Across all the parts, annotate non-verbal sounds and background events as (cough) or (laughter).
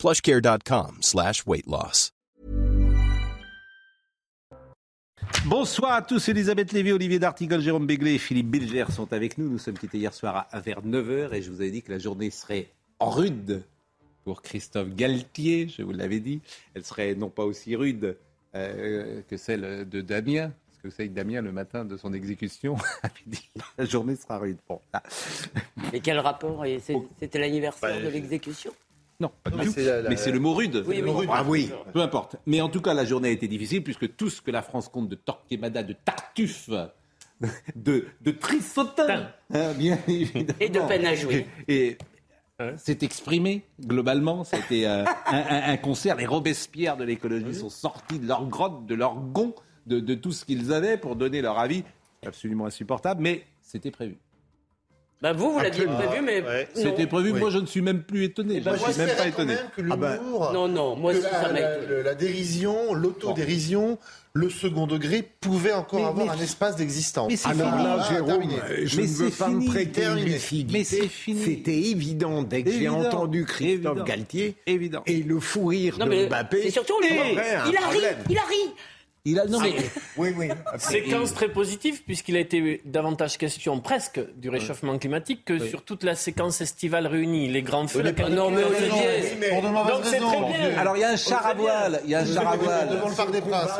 plushcare.com slash weight loss. Bonsoir à tous, Elisabeth Lévy, Olivier D'Artigol, Jérôme Béglé et Philippe Bilger sont avec nous. Nous sommes quittés hier soir à, vers 9h et je vous avais dit que la journée serait rude pour Christophe Galtier, je vous l'avais dit. Elle serait non pas aussi rude euh, que celle de Damien, parce que vous savez que Damien, le matin de son exécution, (laughs) avait dit la journée sera rude. Bon, là. Mais quel rapport C'était l'anniversaire de l'exécution? Non, pas du mais tout. c'est Mais le mot rude. Oui. Ah oui. Peu importe. Mais en tout cas, la journée a été difficile puisque tout ce que la France compte de Torquemada, de Tartuffe, (laughs) de, de Trissotin, hein, bien (laughs) évidemment. Et de peine à jouer. Et, et s'est exprimé globalement. C'était euh, (laughs) un, un- un concert. Les Robespierre de l'écologie sont sortis de leur grotte, de leur gond, de, de tout ce qu'ils avaient pour donner leur avis. Absolument insupportable, mais c'était prévu. Bah vous, vous l'aviez prévu, mais Ouais. C'était prévu. Oui. Moi, je ne suis même plus étonné. Je Moi, ne suis même pas étonné. même que Ah l'humour, Non, non, moi que aussi, la, ça m'a la- étonné. le- la dérision, l'autodérision, le second degré pouvait encore Mais- avoir mais- un espace d'existence. mais c'est Alors fini. là, Ah, Jérôme, terminé. je Mais ne veux c'est pas fini, me prêter une lucidité. Mais c'est fini. C'était évident dès que j'ai entendu Christophe Évident. Galtier Évident. et le fou rire Non, de Mbappé. c'est surtout lui. Il a ri, il a ri. Il a, non, mais, (laughs) Oui, oui. Séquence très positive puisqu'il a été davantage question presque du réchauffement climatique que sur toute la séquence estivale réunie, les grands feux. la canicule. Non, mais Oui, Olivier, mais pour de mauvaises raisons. Alors il y a un char à voile, il y a un char à voile. Devant le Parc des Princes.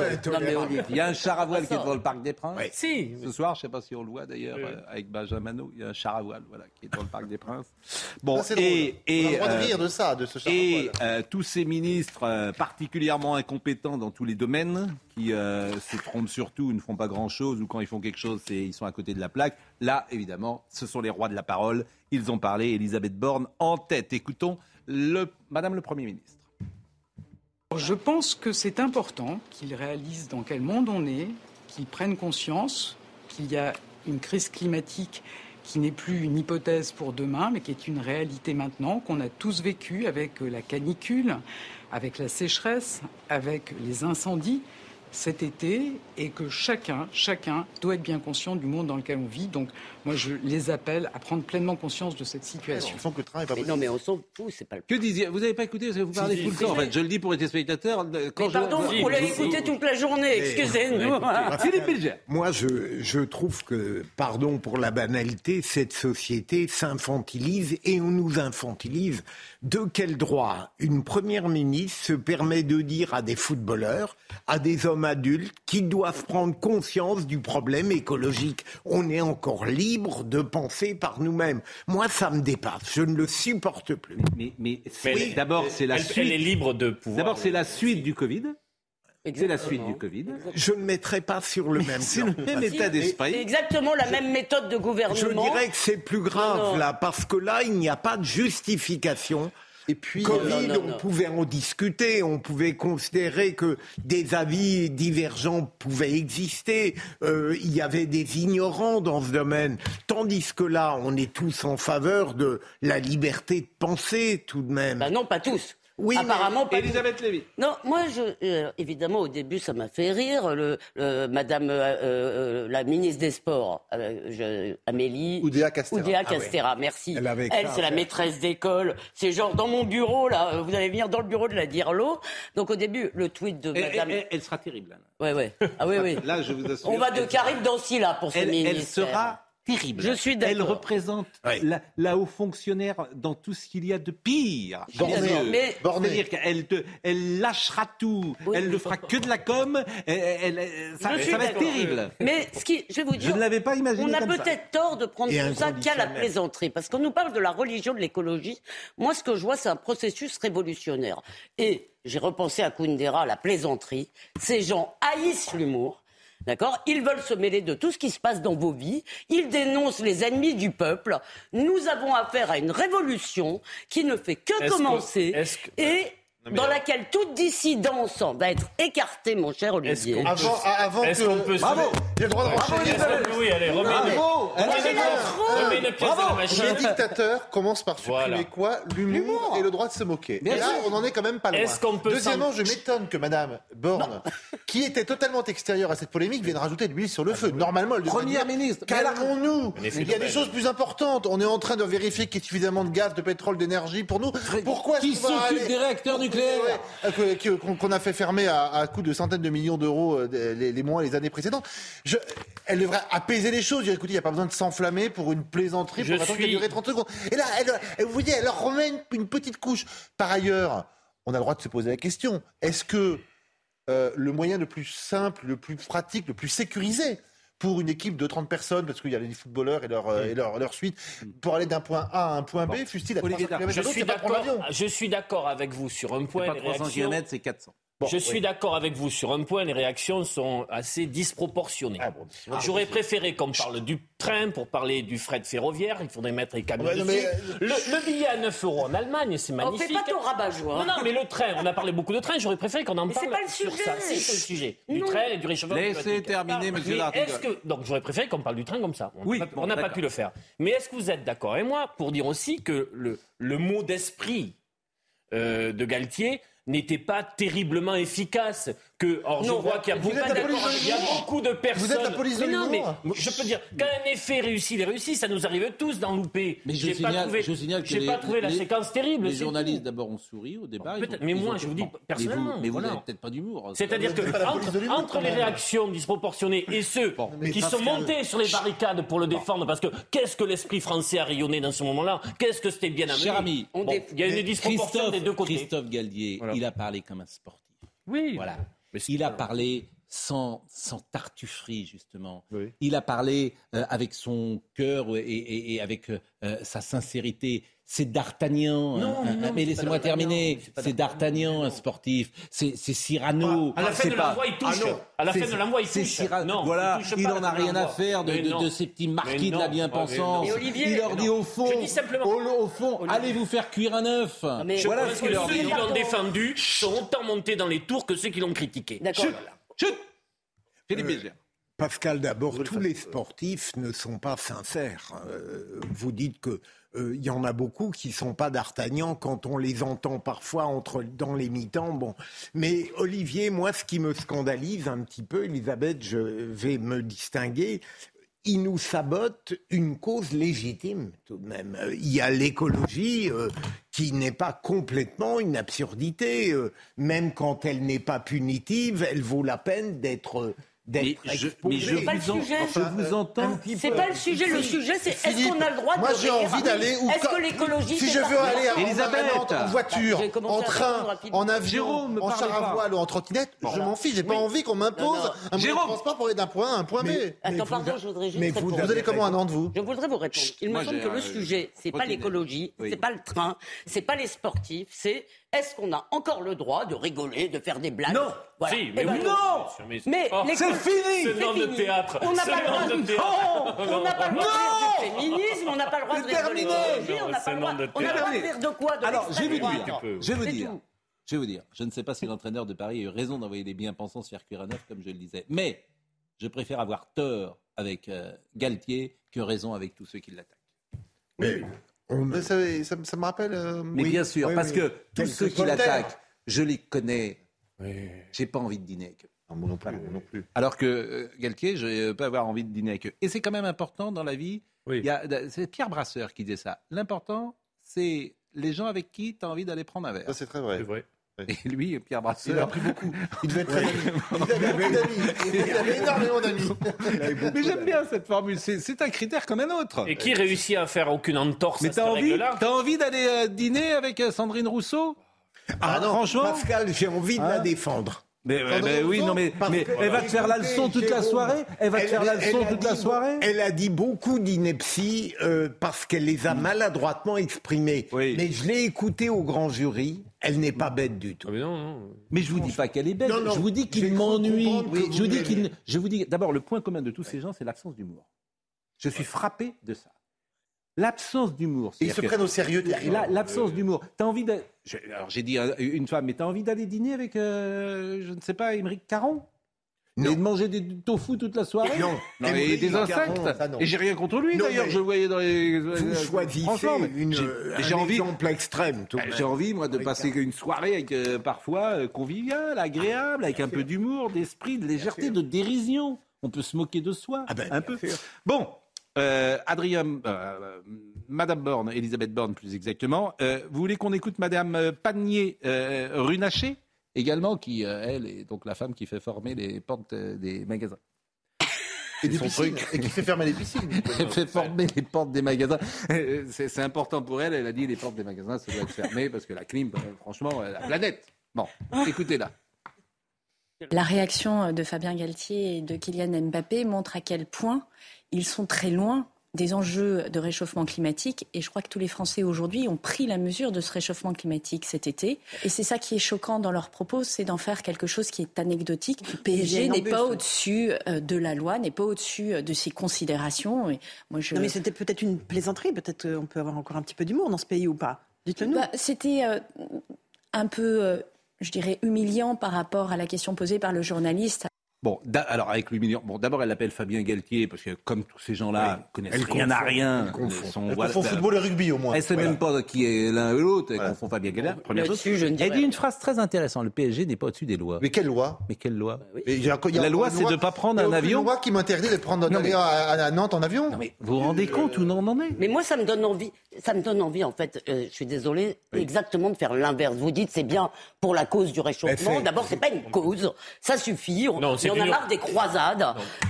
Il y a un char à voile qui est Ça. devant le Parc des Princes. Si. Ce soir, je ne sais pas si on le voit d'ailleurs euh, avec Benjamin il y a un char à voile voilà, qui est devant le Parc des Princes. Bon, Ça, c'est drôle. et, On a le et, droit de euh, rire de ça, de ce char à voile. euh, tous ces ministres euh, particulièrement incompétents dans tous les domaines, euh, se trompent surtout, ne font pas grand-chose, ou quand ils font quelque chose, ils sont à côté de la plaque. Là, évidemment, ce sont les rois de la parole. Ils ont parlé, Elisabeth Borne en tête. Écoutons Madame le Premier ministre. Je pense que c'est important qu'ils réalisent dans quel monde on est, qu'ils prennent conscience qu'il y a une crise climatique qui n'est plus une hypothèse pour demain, mais qui est une réalité maintenant, qu'on a tous vécu avec la canicule, avec la sécheresse, avec les incendies cet été, et que chacun, chacun doit être bien conscient du monde dans lequel on vit. Donc, moi, je les appelle à prendre pleinement conscience de cette situation. Ils font que le train est pas Mais non, mais on s'en fout, c'est pas le Que disiez Vous n'avez pas écouté parce que vous parlez Si, tout le si, temps. En fait, je le dis pour les téléspectateurs. Quand Mais pardon, je- on l'a écouté toute la journée, excusez-nous. Philippe Bilger. Moi, je, je trouve que, pardon pour la banalité, cette société s'infantilise et on nous infantilise. De quel droit? Une première ministre se permet de dire à des footballeurs, à des hommes adultes, qu'ils doivent prendre conscience du problème écologique On est encore libre de penser par nous-mêmes. Moi, ça me dépasse. Je ne le supporte plus. Mais, mais c'est- Mais elle- d'abord, c'est la Elle, suite. elle est libre de pouvoir. D'abord, c'est la suite du Covid. C'est la suite du Covid. Je ne mettrai pas sur le même C'est le même état C'est d'esprit. exactement la même méthode de Je gouvernement. dirais que c'est plus grave Non, non. là, parce que là, il n'y a pas de justification. Et puis, Covid, non, non, on pouvait en discuter, on pouvait considérer que des avis divergents pouvaient exister, euh, il y avait des ignorants dans ce domaine, tandis que là, on est tous en faveur de la liberté de penser tout de même. Bah non, pas tous. Oui, mais- Apparemment pas tous. Elisabeth Lévy. Non, moi, je, euh, évidemment, au début, ça m'a fait rire. Le, le- Madame euh, euh, la ministre des Sports, euh, je- Amélie. Oudéa Castéra. Oudéa Ah ouais. Castéra, merci. Elle avait à c'est la maîtresse d'école. C'est genre dans mon bureau, là. Vous allez venir dans le bureau de la Dirlo. Donc, au début, le tweet de Elle, Madame. elle- elle sera terrible. Anna. Ouais, ouais. Ah, oui, oui. (laughs) Là, je vous assure. On va de elle- Karim Dancy, là, pour ce Elle, elle ministère. sera terrible. Je suis d'accord. Elle représente Oui. la, la haut fonctionnaire dans tout ce qu'il y a de pire. mais- Borné. C'est-à-dire qu'elle te, elle lâchera tout. Oui, elle ne fera que de la com. Elle, elle- elle- ça, va être terrible. Mais ce qui, je vais vous Je dire. ne l'avais pas imaginé On a peut-être tort de prendre Et tout ça qu'à la plaisanterie, parce qu'on nous parle de la religion de l'écologie. Moi, ce que je vois, c'est un processus révolutionnaire. Et j'ai repensé à Kundera, la plaisanterie. Ces gens haïssent l'humour. D'accord? Ils veulent se mêler de tout ce qui se passe dans vos vies. Ils dénoncent les ennemis du peuple. Nous avons affaire à une révolution qui ne fait que commencer. est-ce que- Et dans laquelle toute dissidence va être écartée, mon cher Olivier. Avant, avant que. qu'on peut Bravo J'ai le droit de que- Oui, allez, remets Bravo a une pièce- machine. Les dictateurs commencent par supprimer Voilà. quoi? L'humour et le droit de se moquer. Bien et là, sûr. on en est quand même pas loin. Est-ce qu'on peut Deuxièmement, je m'étonne que Madame Borne, (laughs) qui était totalement extérieure à cette polémique, vienne rajouter de l'huile sur le feu. Normalement, elle devrait Première ministre. Calmons-nous. Il y a des choses plus importantes. On est en train de vérifier qu'il y a suffisamment de gaz, de pétrole, d'énergie pour nous. Pourquoi Qui s'occupe des réacteurs nucléaires Que- qu'on a fait fermer à, à coût de centaines de millions d'euros euh, les, les mois, les années précédentes. Je, elle devrait apaiser les choses. Dire, écoutez, il n'y a pas besoin de s'enflammer pour une plaisanterie, Je pour attendre suis- qu'elle durer 30 secondes. Et là, elle, elle- vous voyez, elle leur remet une, une petite couche. Par ailleurs, on a le droit de se poser la question est-ce que euh, le moyen le plus simple, le plus pratique, le plus sécurisé pour une équipe de 30 personnes, parce qu'il y a les footballeurs et leur, euh, et leur, leur suite, pour aller d'un point A à un point B, fût-il à 300 Olivier km Je suis d'accord. Je suis d'accord avec vous sur un point. Pas les 300 réactions- km, c'est 400. Je suis d'accord avec vous sur un point. Les réactions sont assez disproportionnées. Ah bon. J'aurais préféré qu'on parle du train pour parler du fret ferroviaire. Il faudrait mettre les camions Ouais, non, dessus. mais, euh, le, le billet à 9 euros en Allemagne, c'est On magnifique. fait pas ton rabat-joie. Non, non, mais le train, on a parlé beaucoup de train, j'aurais préféré qu'on en Mais c'est parle pas le sur sujet. ça. C'est le sujet. Du Non. train et du réchauffement Laissez terminer, monsieur Dartigol. est-ce que Donc j'aurais préféré qu'on parle du train comme ça. On Oui, n'a pas- bon, on n'a pas d'accord. pu le faire. Mais est-ce que vous êtes d'accord avec moi pour dire aussi que le, le mot d'esprit euh, de Galtier n'était pas terriblement efficace que or je vois qu'il y a beaucoup, il y a beaucoup de personnes Vous êtes la police de mais non mais je peux dire quand un effet réussit il est réussi ça nous arrive tous d'en louper Mais je j'ai pas signale- trouvé je signale que j'ai les- pas trouvé la les- séquence terrible Les journalistes d'abord ont souri au ont- mais moi, ont- je vous dis personnellement, Mais vous, mais vous voilà. n'avez peut-être pas d'humour. C'est-à-dire que entre, les réactions disproportionnées et ceux qui sont montés sur les barricades pour le défendre, parce que qu'est-ce que l'esprit français a rayonné dans ce moment-là? Qu'est-ce que c'était bien amené? Cher ami, il y a une disproportion Christophe, des deux côtés. Christophe Gallier, Voilà. il a parlé comme un sportif. Oui, Voilà. Mais Il a parlé sans, sans tartufferie, justement. Oui. Il a parlé euh, avec son cœur et, et- et avec euh, sa sincérité. C'est D'Artagnan. Non, hein, mais non, hein, mais mais laissez-moi terminer. c'est D'Artagnan, un sportif. C'est Cyrano. À la fin C'est de l'envoi, il touche. Ah à la fin c'est- de l'envoi, il c'est touche. Cyrano. Non, voilà, il pas en à la a fin rien à faire de, ces petits marquis de la bien-pensance. Mais Olivier- il leur dit au fond, au, au fond, allez vous faire cuire un œuf. mais- Je voilà pense ce que leur ceux dit. qui l'ont défendu sont autant montés dans les tours que ceux qui l'ont critiqué. D'accord. Chut Philippe Bilger. Pascal, d'abord, tous les sportifs ne sont pas sincères. Euh, vous dites que euh, il y en a beaucoup qui sont pas d'Artagnan quand on les entend parfois entre dans les mi-temps. Bon, mais Olivier, moi, ce qui me scandalise un petit peu, Elisabeth, je vais me distinguer. Il nous sabote une cause légitime tout de même. Euh, Il y a l'écologie euh, qui n'est pas complètement une absurdité. même quand elle n'est pas punitive, elle vaut la peine d'être Mais je, mais je C'est pas le vous, en- je vous entends. C'est pas le sujet. Le sujet, c'est est-ce qu'on a le droit de moi, j'ai envie d'aller où- Est-ce que l'écologie Si je veux aller en Elisabeth. en voiture, Bah, en à train, en avion, Jérôme, en char à voile ou en trottinette, je m'en fiche. J'ai pas envie qu'on m'impose un moyen de transport pour aller d'un point A à un point B. Mais- Attends, vous pardon, je voudrais juste mais vous allez comment à Nantes, vous Je voudrais vous répondre. Il me moi, semble que le sujet, c'est pas l'écologie, Oui. c'est pas le train, c'est pas les sportifs, c'est est-ce qu'on a encore le droit de rigoler, de faire des blagues? Non. Voilà. Si, Eh mais ben, oui, non. mais- Mais Oh, c'est fini Ce c'est nom de théâtre. On n'a pas le nom droit de de théâtre. Non, (laughs) on n'a pas le droit de rire du féminisme, on n'a pas le droit de l'écologie, on n'a pas le droit. de On n'a pas le droit de quoi De Alors, je vais vous dire, je vais vous dire, je vais vous dire, je ne sais pas si l'entraîneur de Paris a eu raison d'envoyer des bien-pensants se faire cuire un œuf, comme je le disais, mais je préfère avoir tort avec euh, Galtier que raison avec tous ceux qui l'attaquent. Mais on- Mais ça, ça, ça me rappelle. euh, Mais Oui, bien sûr, oui, parce oui. que tous ceux qui l'attaquent, je les connais. J'ai pas envie de dîner avec eux. Non, moi non plus, non plus. Alors que euh, Galtier, je peux avoir envie de dîner avec eux. Et c'est quand même important dans la vie. C'est Pierre Brasseur qui disait ça. L'important, c'est les gens avec qui tu as envie d'aller prendre un verre. Ça, c'est très vrai. C'est vrai. Et lui, Pierre Il a Brasseur. appris beaucoup. (laughs) Il devait être ami. Il avait beaucoup d'amis. Il avait énormément d'amis. Mais j'aime bien cette formule. C'est c'est un critère comme un autre. Et qui réussit à faire aucune entorse Mais à cette t'as envie, règle-là t'as envie d'aller euh, dîner avec euh, Sandrine Rousseau? Ah non, franchement Pascal, j'ai envie de la Hein défendre. mais, oui, non, mais, Parce mais que- elle va te faire la leçon toute la soirée. Elle va te faire la leçon a toute la dit- soirée. Elle a dit beaucoup d'inepties euh, parce qu'elle les a maladroitement exprimées. Oui. Mais je l'ai écoutée au grand jury. Elle n'est pas bête du tout. Ah, mais non, non. Mais je vous dis pas qu'elle est belle. Non, non, je vous dis qu'il m'ennuie. Oui, je vous dis qu'il. Je vous dis d'abord le point commun de tous ces gens, c'est l'absence d'humour. Je suis frappé de ça. L'absence d'humour. Ils se prennent au sérieux L'absence d'humour. T'as envie de. je- Alors j'ai dit à une femme, mais t'as envie d'aller dîner avec, euh, je ne sais pas, Émeric Caron? Non. Et de manger des du tofu toute la soirée Non. Non, et des insectes. ça, non. et j'ai rien contre lui d'ailleurs, je le voyais dans les. Vous choisissez Franchement, mais une, j'ai- euh, j'ai un envie. exemple extrême. tout Euh, même. J'ai envie, moi, de passer une soirée avec, euh, parfois euh, conviviale, agréable, avec un peu d'humour, d'esprit, de légèreté, de dérision. On peut se moquer de soi, Ah ben, un peu. sûr. Bon, euh, Adrien, euh, Madame Borne, Elisabeth Borne plus exactement, euh, vous voulez qu'on écoute Madame euh, Panier-Runacher également, qui, euh, elle, est donc la femme qui fait former les portes euh, des magasins. Et des son piscines. truc. Et qui fait fermer les piscines. (laughs) Elle fait former les portes des magasins. Euh, C'est important pour elle. Elle a dit les portes des magasins, ça doit être fermé parce que la clim, franchement, la planète. Bon, écoutez-la. La réaction de Fabien Galtier et de Kylian Mbappé montre à quel point ils sont très loin des enjeux de réchauffement climatique. Et je crois que tous les Français aujourd'hui ont pris la mesure de ce réchauffement climatique cet été. Et c'est ça qui est choquant dans leurs propos, c'est d'en faire quelque chose qui est anecdotique. Le PSG n'est pas au-dessus euh, de la loi, n'est pas au-dessus euh, de ses considérations. Et moi, je... Non, mais c'était peut-être une plaisanterie. Peut-être qu'on peut avoir encore un petit peu d'humour dans ce pays ou pas. Dites-le nous. Bah, C'était euh, un peu, euh, je dirais, humiliant par rapport à la question posée par le journaliste. Bon, d'a- alors avec l'humiliant. Bon, d'abord, elle l'appelle Fabien Galtier parce que comme tous ces gens-là Oui. connaissent Elle rien à rien, elle confond. sont- Elle voilà, confond bah, football et rugby au moins. Elle sait Voilà. même pas qui est l'un et l'autre. Elle Voilà. confond Fabien Galtier. Première chose. Je ne Elle dirais dit une phrase très intéressante. Le PSG n'est pas au-dessus des lois. Mais quelle loi? Mais quelle loi? Mais il y a- il y a La loi, c'est de pas prendre il y a un avion. loi qui m'interdit de prendre d'aller mais- à, Nantes en avion. Non, mais vous vous rendez compte où on en est? Mais moi, ça me donne envie, ça me donne envie, en fait, euh, je suis désolée, exactement de faire l'inverse. Vous dites, c'est bien pour la cause du réchauffement. D'abord, c'est pas une cause, ça suffit. On, Non, y en a marre des croisades.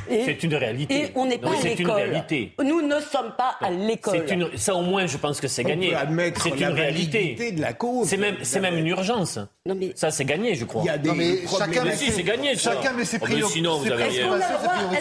C'est une réalité. Et on n'est Non, pas à c'est une l'école. réalité. Nous ne sommes pas à l'école. C'est une, ça au moins, je pense que c'est On gagné. peut admettre C'est la une réalité. de la cause. C'est même, c'est même une urgence. Non, mais Ça, c'est gagné, je crois. Il y a des Non, mais problèmes- chacun Mais met si, ses- c'est gagné, ça. Chacun met ses Oh, mais priorités. sinon, vous avez-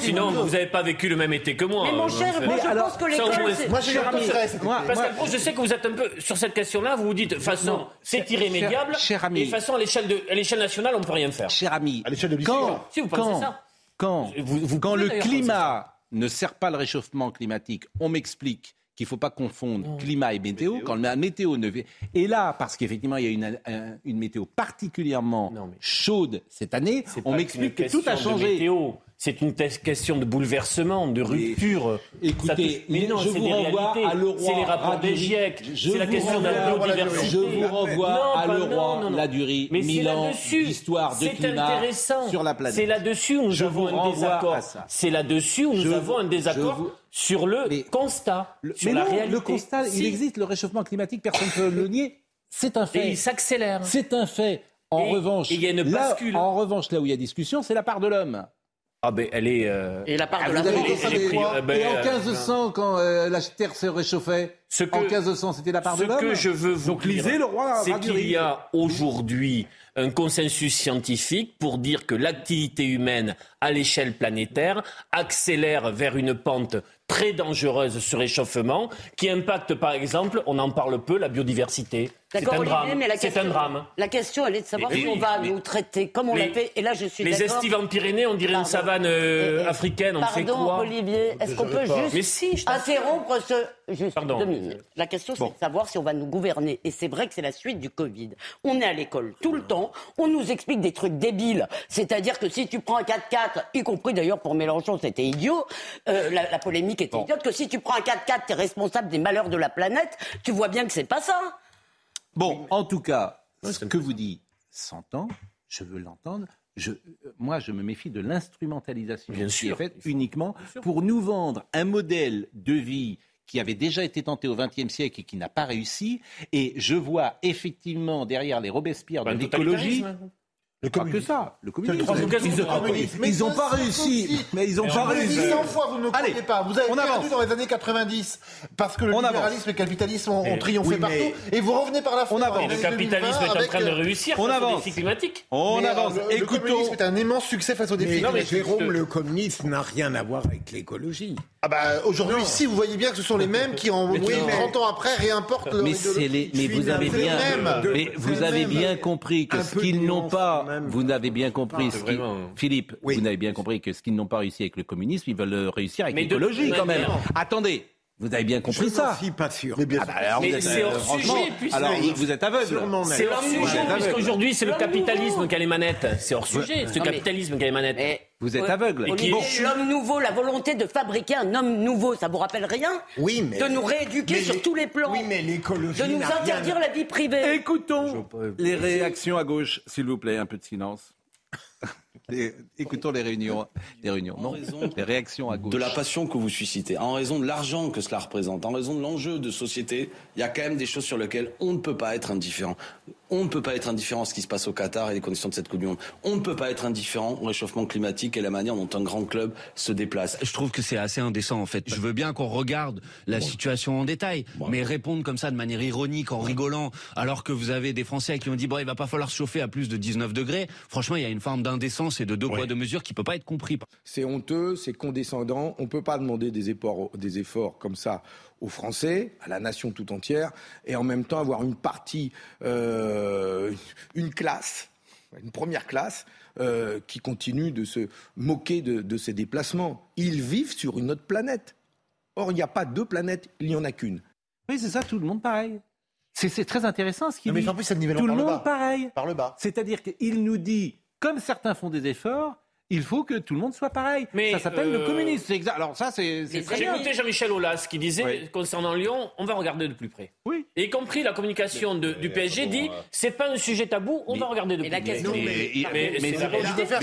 Sinon, vous n'avez pas vécu le même été que moi. Mais mon Euh, cher, moi, je pense que l'école. Moi, j'ai que je sais que vous êtes un peu sur cette question-là, vous vous dites, de toute façon, c'est irrémédiable. cher- cher ami. Et de toute façon, à l'échelle de- à l'échelle nationale, on ne peut rien faire. Cher ami, À l'échelle de l'histoire. quand, Si, vous pensez quand, quand, Vous- vous quand pouvez le climat ne sert pas le réchauffement climatique, on m'explique qu'il ne faut pas confondre climat et météo. Quand la météo ne. Et là, parce qu'effectivement, il y a une, un- une météo particulièrement Non, mais- chaude cette année, on m'explique que tout a changé. C'est une question de bouleversement, de rupture. Écoutez, mais non, je vous des renvoie réalités. à Leroy C'est les rapports des GIEC. C'est la question de la biodiversité. Je vous renvoie à Leroy. Ladurie, là-dessus. d'histoire de climat sur la planète. C'est là-dessus où nous Je avons vous un désaccord. C'est là-dessus où nous Je avons un désaccord sur le Mais- constat, Le- sur mais la non, réalité. le constat, il existe, le réchauffement climatique, personne ne peut le nier. C'est un Et fait. il s'accélère. C'est un fait. En Et- revanche, et il y a une là, bascule. en revanche, là où il y a discussion, c'est la part de l'homme. Ah ben, elle est... euh, Et la part Ah, de la pris- euh, ben, Et en euh, 1500, quand euh, la Terre se réchauffait, Ce que- en 1500, c'était la part Ce de l'homme. que je veux vous Donc dire, lisez le roi c'est qu'il y a aujourd'hui un consensus scientifique pour dire que l'activité humaine à l'échelle planétaire accélère vers une pente très dangereuse ce réchauffement qui impacte par exemple, on en parle peu, la biodiversité. C'est D'accord, un Olivier, drame. mais la C'est question, un drame. La question, elle est de savoir Mais si on va mais- nous traiter comme on Les- l'a fait. Et là, je suis Les d'accord. estives en Pyrénées, on dirait une Pardon. savane euh, africaine, on fait Pardon, quoi Olivier, est-ce qu'on peut juste Mais si, interrompre ce... Juste Pardon. deux minutes. La question, c'est de savoir si on va nous gouverner. Et c'est vrai que c'est la suite du Covid. On est à l'école tout le temps. On nous explique des trucs débiles. C'est-à-dire que si tu prends un 4x4, y compris d'ailleurs pour Mélenchon, c'était idiot, euh, la, la polémique était idiote, que si tu prends un 4x4, tu es responsable des malheurs de la planète, tu vois bien que c'est pas ça. Bon, en tout cas, ce que vous dites s'entend, je veux l'entendre. Je, euh, moi, je me méfie de l'instrumentalisation qui sûr. est faite uniquement pour nous vendre un modèle de vie qui avait déjà été tenté au XXe siècle et qui n'a pas réussi. Et je vois effectivement derrière les Robespierre de l'écologie. Le Pas que communisme. ça, le communisme. Ils n'ont pas réussi, mais ils n'ont pas on réussi. 100 fois, vous ne me Allez, croyez pas. Vous avez on perdu avance. dans les années 90 parce que le On libéralisme avance. et le capitalisme ont, triomphé oui, partout. Et vous revenez par la On fenêtre avance. en Et le capitalisme 2020 est en train de euh, réussir on face aux avance. défis climatiques. On mais, avance. le- communisme est un immense succès face aux défis Mais-. Jérôme, le communisme n'a rien à voir avec l'écologie. Ah bah aujourd'hui, si vous voyez bien que ce sont les mêmes qui, en Mais oui, non. 30 ans après, réimportent Mais les, mais vous avez bien, mais vous avez bien compris que ce qu'ils n'ont pas. Vous n'avez bien compris, Non, ce qui- vraiment- Philippe, Oui. vous n'avez bien compris que ce qu'ils n'ont pas réussi avec le communisme, ils veulent le réussir avec l'écologie quand même. Attendez, Vous avez bien compris Je ça n'en suis pas sûr. Mais bien Ah sûr. bah alors Mais vous êtes, c'est euh, hors sujet, puisque- Alors vous, vous êtes aveugle. C'est hors sujet, puisqu'aujourd'hui, c'est le capitalisme qui a les manettes. C'est hors sujet, c'est le Non, mais- capitalisme qui a les manettes. Vous êtes Ouais. aveugle. L'homme nouveau, la volonté de fabriquer un homme nouveau, ça vous rappelle rien Oui, mais De nous rééduquer mais sur les- tous les plans. Oui, mais l'écologie De nous rien- interdire la vie privée. Écoutons les réactions à gauche, s'il vous plaît, un peu de silence. (laughs) Les- écoutons les réunions, les réunions, non, raison les réactions à gauche. de la passion que vous suscitez, en raison de l'argent que cela représente, en raison de l'enjeu de société, il y a quand même des choses sur lesquelles on ne peut pas être indifférent. On ne peut pas être indifférent à ce qui se passe au Qatar et les conditions de cette Coupe du Monde. On ne peut pas être indifférent au réchauffement climatique et la manière dont un grand club se déplace. Je trouve que c'est assez indécent en fait. Je veux bien qu'on regarde la situation en détail, mais répondre comme ça de manière ironique, en rigolant, alors que vous avez des Français qui ont dit bon il va pas falloir se chauffer à plus de 19 degrés. Franchement, il y a une forme d'indécence et de deux poids deux mesures qui peut pas être compris. C'est honteux, c'est condescendant. On ne peut pas demander des efforts, des efforts comme ça aux Français, à la nation tout entière, et en même temps avoir une partie, euh, une classe, une première classe, euh, qui continue de se moquer de, de ces déplacements. Ils vivent sur une autre planète. Or, il n'y a pas deux planètes, il n'y en a qu'une. Oui, c'est ça, tout le monde pareil. C'est très intéressant ce qu'il Non, mais dit. en plus, nivellement Tout le par le monde bas. pareil. Par le bas. C'est-à-dire qu'il nous dit, comme certains font des efforts, il faut que tout le monde soit pareil. Mais, ça s'appelle le euh, communisme. C'est exact. Alors ça, c'est c'est Mais très J'ai écouté Jean-Michel Aulas qui disait, Oui. concernant Lyon, on va regarder de plus près. Oui. Et y compris la communication de- du PSG dit, c'est pas un sujet tabou, on va regarder de Mais plus la près. question- Mais, mais- mais- mais mais- la.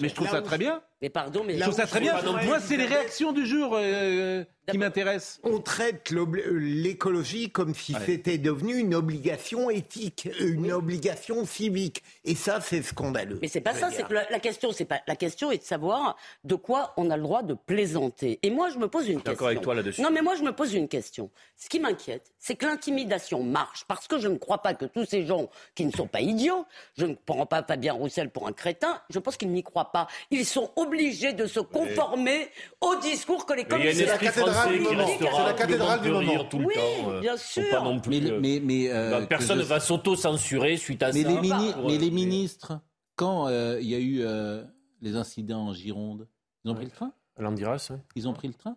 Mais je trouve ça très bien. Mais pardon, mais Je trouve ça très bien. Moi, c'est les réactions du jour euh, qui m'intéressent. On traite euh, l'écologie comme si c'était devenu une obligation éthique, une obligation civique. Et ça, c'est scandaleux. Mais c'est pas ça, c'est que la, la question, c'est pas la question est de savoir de quoi on a le droit de plaisanter. Et moi, je me pose une question. D'accord avec toi là-dessus. Non, mais moi, je me pose une question. Ce qui m'inquiète, c'est que l'intimidation marche parce que je ne crois pas que tous ces gens qui ne sont pas idiots, je ne prends pas Fabien Roussel pour un crétin, je pense qu'ils n'y croient pas. Ils sont obligés de se conformer au discours que les un commissaires la cathédrale du moment. C'est la cathédrale monde du moment. rire tout le Oui, temps. euh, bien faut sûr. pas non plus, Mais, euh, mais, mais, euh, bah, que personne ne je- va s'auto-censurer suite à Mais ça. les, mini- Pour, mais euh, les ministres, quand euh, il y a eu euh, les incidents en Gironde, ils ont pris le train Alain Diras, ouais. Ils ont pris le train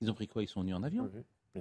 Ils ont pris quoi? Ils sont venus en avion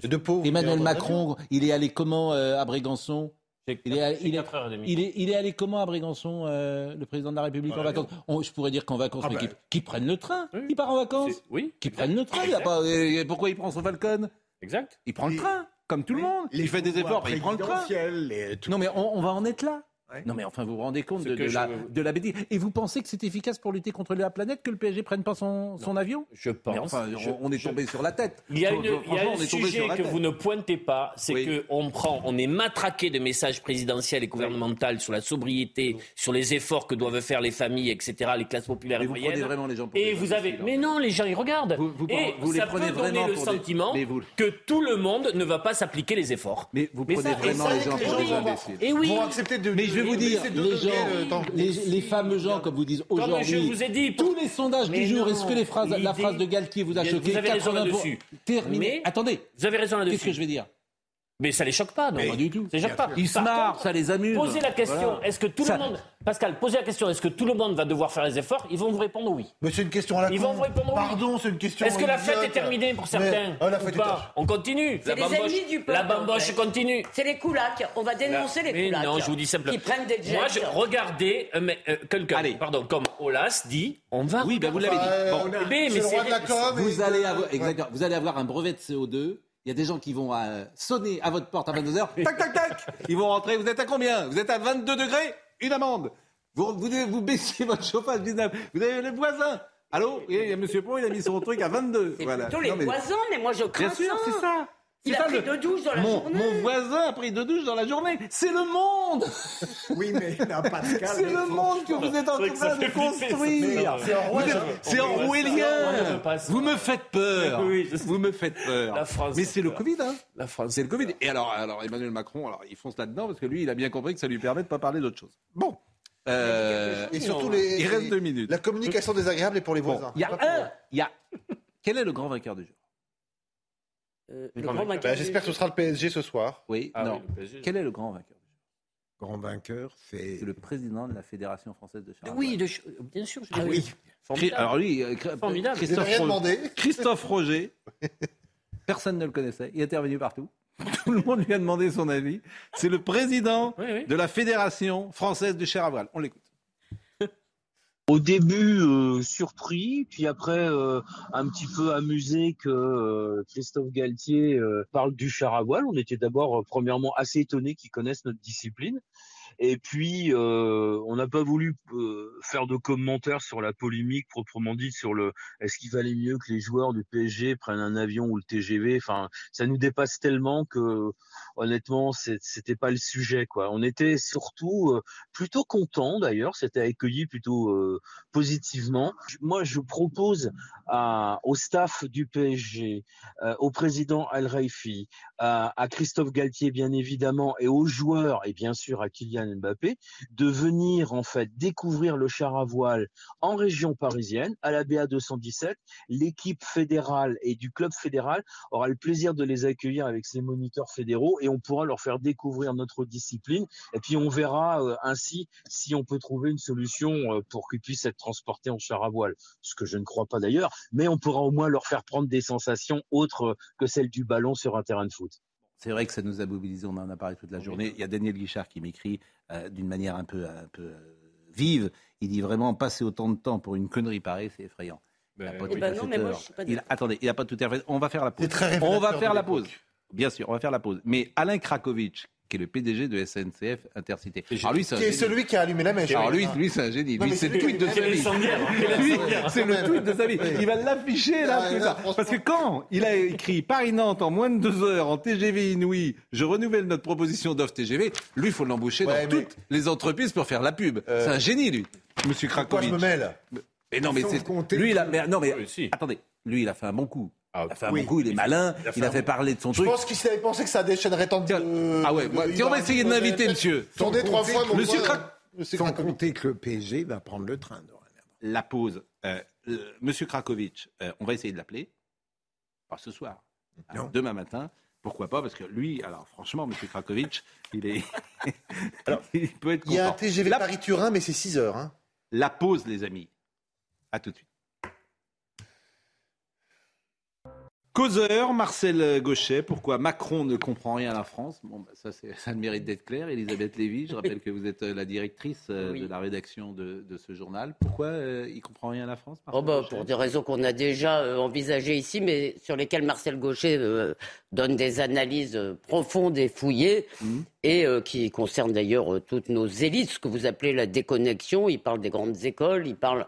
De pauvres. Emmanuel Macron, il est allé comment euh, à Brégançon? Il est, il, est, 4h30. il, est, il est allé comment à Brégançon, euh, le président de la République en vacances On- Je pourrais dire qu'en vacances, Ah mais bah. qu'il qu'il prenne le train. Oui. Il part en vacances. Oui, Qu'il prenne le train. il y a pas, pourquoi il prend son Falcon? Exact. Il prend le train, comme tout le monde. Les il fait des efforts, il prend le train. les- Non, mais on, on va en être là. Ouais. Non, mais enfin, vous vous rendez compte de, la, veux- de la bêtise. Et vous pensez que c'est efficace pour lutter contre la planète que le PSG prenne pas son, son avion? Je Mais pense. enfin, je- on, est je- tombé sur la tête. Il y a, une, il y a on un sujet que tête. vous ne pointez pas, c'est Oui. que on prend, on est matraqué de messages présidentiels et gouvernementaux sur la sobriété, sur les efforts que doivent faire les familles, etc., les classes populaires Mais et vous prenez vraiment les gens pour Et des vous avez, imbéciles, mais non, les gens ils regardent. Vous- vous- et vous les ça prenez peut donner vraiment le pour des- sentiment vous- que tout le monde ne va pas s'appliquer les efforts. Mais vous prenez vraiment les gens pour des imbéciles. Et oui. Vont accepter de. Vais vous dire, les gens, les, les fameux gens, comme vous je aujourd'hui, tous les sondages Mais du jour, est-ce que les phrases, la phrase de Galtier vous a choqué vous avez raison 80 là-dessus. Terminé. Mais- Attendez, Vous avez raison là-dessus. qu'est-ce que je vais dire? Mais ça les choque pas, non Pas du tout. Ça les choque pas. Ils se marrent, ça les amuse. Posez la question, Voilà. est-ce que tout Ça- le monde, Pascal, posez la question, est-ce que tout le monde va devoir faire les efforts? Ils vont vous répondre oui. Mais c'est une question à la Ils con. vont vous répondre oui. Pardon, c'est une question. Est-ce que la fête est terminée pour Mais- certains Oh, la fête est pas? terminée. On continue. C'est La les bamboche, ennemis du peuple, la en bamboche fait. continue. C'est les coulacs. On va dénoncer les coulacs. non, je vous dis simplement. Qui prennent des jets. Moi, je, regardez euh, mais, euh, quelqu'un, Allez. pardon, comme Olas dit, on va. Oui, ben vous l'avez dit. Vous allez avoir un brevet de CO2. Il y a des gens qui vont euh, sonner à votre porte à 22h. (laughs) tac, tac, tac. Ils vont rentrer. Vous êtes à combien? Vous êtes à 22 degrés? Une amende. Vous, vous, baissez votre chauffage 19. Vous avez les voisins. Allô? Il y a M. Pont, il a mis son truc à 22. C'est Voilà. plutôt les Non, mais- voisins, mais moi je crains Bien sûr, ça. c'est ça. Il a ça, pris le- deux douches dans la mon, journée. mon voisin a pris deux douches dans la journée. C'est le monde. (laughs) Oui, mais là, Pascal. C'est le monde que vous êtes en train de construire. C'est en roi, Vous êtes- ça. C'est orwellien. Vous me faites peur. Oui, je sais. Vous me faites peur. La France, Mais c'est le. Covid, hein. La France. C'est le Covid. Et alors, alors Emmanuel Macron, alors il fonce là-dedans parce que lui, il a bien compris que ça lui permet de pas parler d'autre chose. Bon. Euh, Et surtout, les, il reste deux minutes. la communication désagréable est pour les Bon, voisins. il y a un. Il y a. Quel est le grand vainqueur du jour? Le le grand grand vainqueur. vainqueur Bah, J'espère que ce sera le PSG ce soir. Oui. Ah non. oui, le PSG. Quel est le grand vainqueur Grand vainqueur, c'est. C'est le président de la Fédération française de charge. Oui, de ch- bien sûr. je Ah oui. Formidable. Alors lui, euh, Formidable. Christophe, rien Ro- demandé. Christophe Roger (laughs) Personne ne le connaissait. Il est intervenu partout. (laughs) Tout le monde lui a demandé son avis. C'est le président de la Fédération française du cher à voile. On l'écoute. Au début, euh, surpris, puis après, euh, un petit peu amusé que euh, Christophe Galtier parle du char à. On était d'abord, premièrement, assez étonnés qu'ils connaissent notre discipline. Et puis, euh, on n'a pas voulu euh, faire de commentaires sur la polémique proprement dite sur le est-ce qu'il valait mieux que les joueurs du PSG prennent un avion ou le TGV. Enfin, ça nous dépasse tellement que, honnêtement, c'était pas le sujet. Quoi. On était surtout euh, plutôt contents d'ailleurs. C'était accueilli plutôt positivement. Moi, je propose au staff du PSG, au président Al Raifi, à, à Christophe Galtier bien évidemment, et aux joueurs et bien sûr à Kylian Mbappé, de venir en fait découvrir le char à voile en région parisienne, à la BA 217. L'équipe fédérale et du club fédéral aura le plaisir de les accueillir avec ses moniteurs fédéraux et on pourra leur faire découvrir notre discipline. Et puis on verra euh, ainsi si on peut trouver une solution euh, pour qu'ils puissent être transportés en char à voile, ce que je ne crois pas d'ailleurs, mais on pourra au moins leur faire prendre des sensations autres que celles du ballon sur un terrain de foot. C'est vrai que ça nous a mobilisés, on en a parlé toute la journée. Il y a Daniel Guichard qui m'écrit euh, d'une manière un peu, un peu euh, vive. Il dit vraiment passer autant de temps pour une connerie pareille, c'est effrayant. Il a pas tout ben à non, fait mais moi, tort. je suis pas Il- attendez, il n'a pas tout à fait. On va faire la pause. C'est très on va faire la pause. Bien sûr, on va faire la pause. Mais Alain Krakowicz, qui est le PDG de SNCF Intercité. Alors lui, c'est un Qui est génie. celui qui a allumé la mèche. Alors lui, lui c'est un génie. Non, Lui, mais c'est le tweet de qui- sa vie. C'est le tweet de sa vie. Il va l'afficher là, Ah, là. Parce que quand il a écrit Paris-Nantes en moins de deux heures en TGV inouï, je renouvelle notre proposition d'offre TGV, lui, il faut l'embaucher Ouais, dans mais- toutes les entreprises pour faire la pub. Euh, C'est un génie, lui. Monsieur Pourquoi Krakowicz. je me mêle? Mais non, mais c'est. compter Lui, il a. mais non, mais Oui, si. attendez. Lui, il a fait un bon coup. Ah, Il a fait un oui. bon coup, il est malin, il a fait il a un fait bon- parler de son Je truc. pense qu'il s'avait pensé que ça déchaînerait tant de. Ah ouais, moi, de- on va essayer de de- monsieur. Tourner trois fois, mon Monsieur Monsieur Sans compter que le PSG va prendre le train. La pause. Euh, euh, Monsieur Krakowicz, euh, on va essayer de l'appeler. Pas ce soir. Alors, Non. demain matin. Pourquoi pas Parce que lui, alors franchement, Monsieur Krakowicz, il est. (laughs) il peut être Il y a un. TGV La- Paris-Turin, mais c'est 6 heures. Hein. La pause, les amis. À tout de suite. Causeur, Marcel Gauchet, pourquoi Macron ne comprend rien à la France? Bon, bah, ça, ça a le mérite d'être clair. Elisabeth Lévy, je rappelle que vous êtes euh, la directrice euh, Oui. de la rédaction de, de ce journal. Pourquoi euh, il comprend rien à la France Oh bah, Gauchet? pour des raisons qu'on a déjà euh, envisagées ici, mais sur lesquelles Marcel Gaucher euh, donne des analyses profondes et fouillées, Mhm. et qui concernent d'ailleurs toutes nos élites, ce que vous appelez la déconnexion. Il parle des grandes écoles, il parle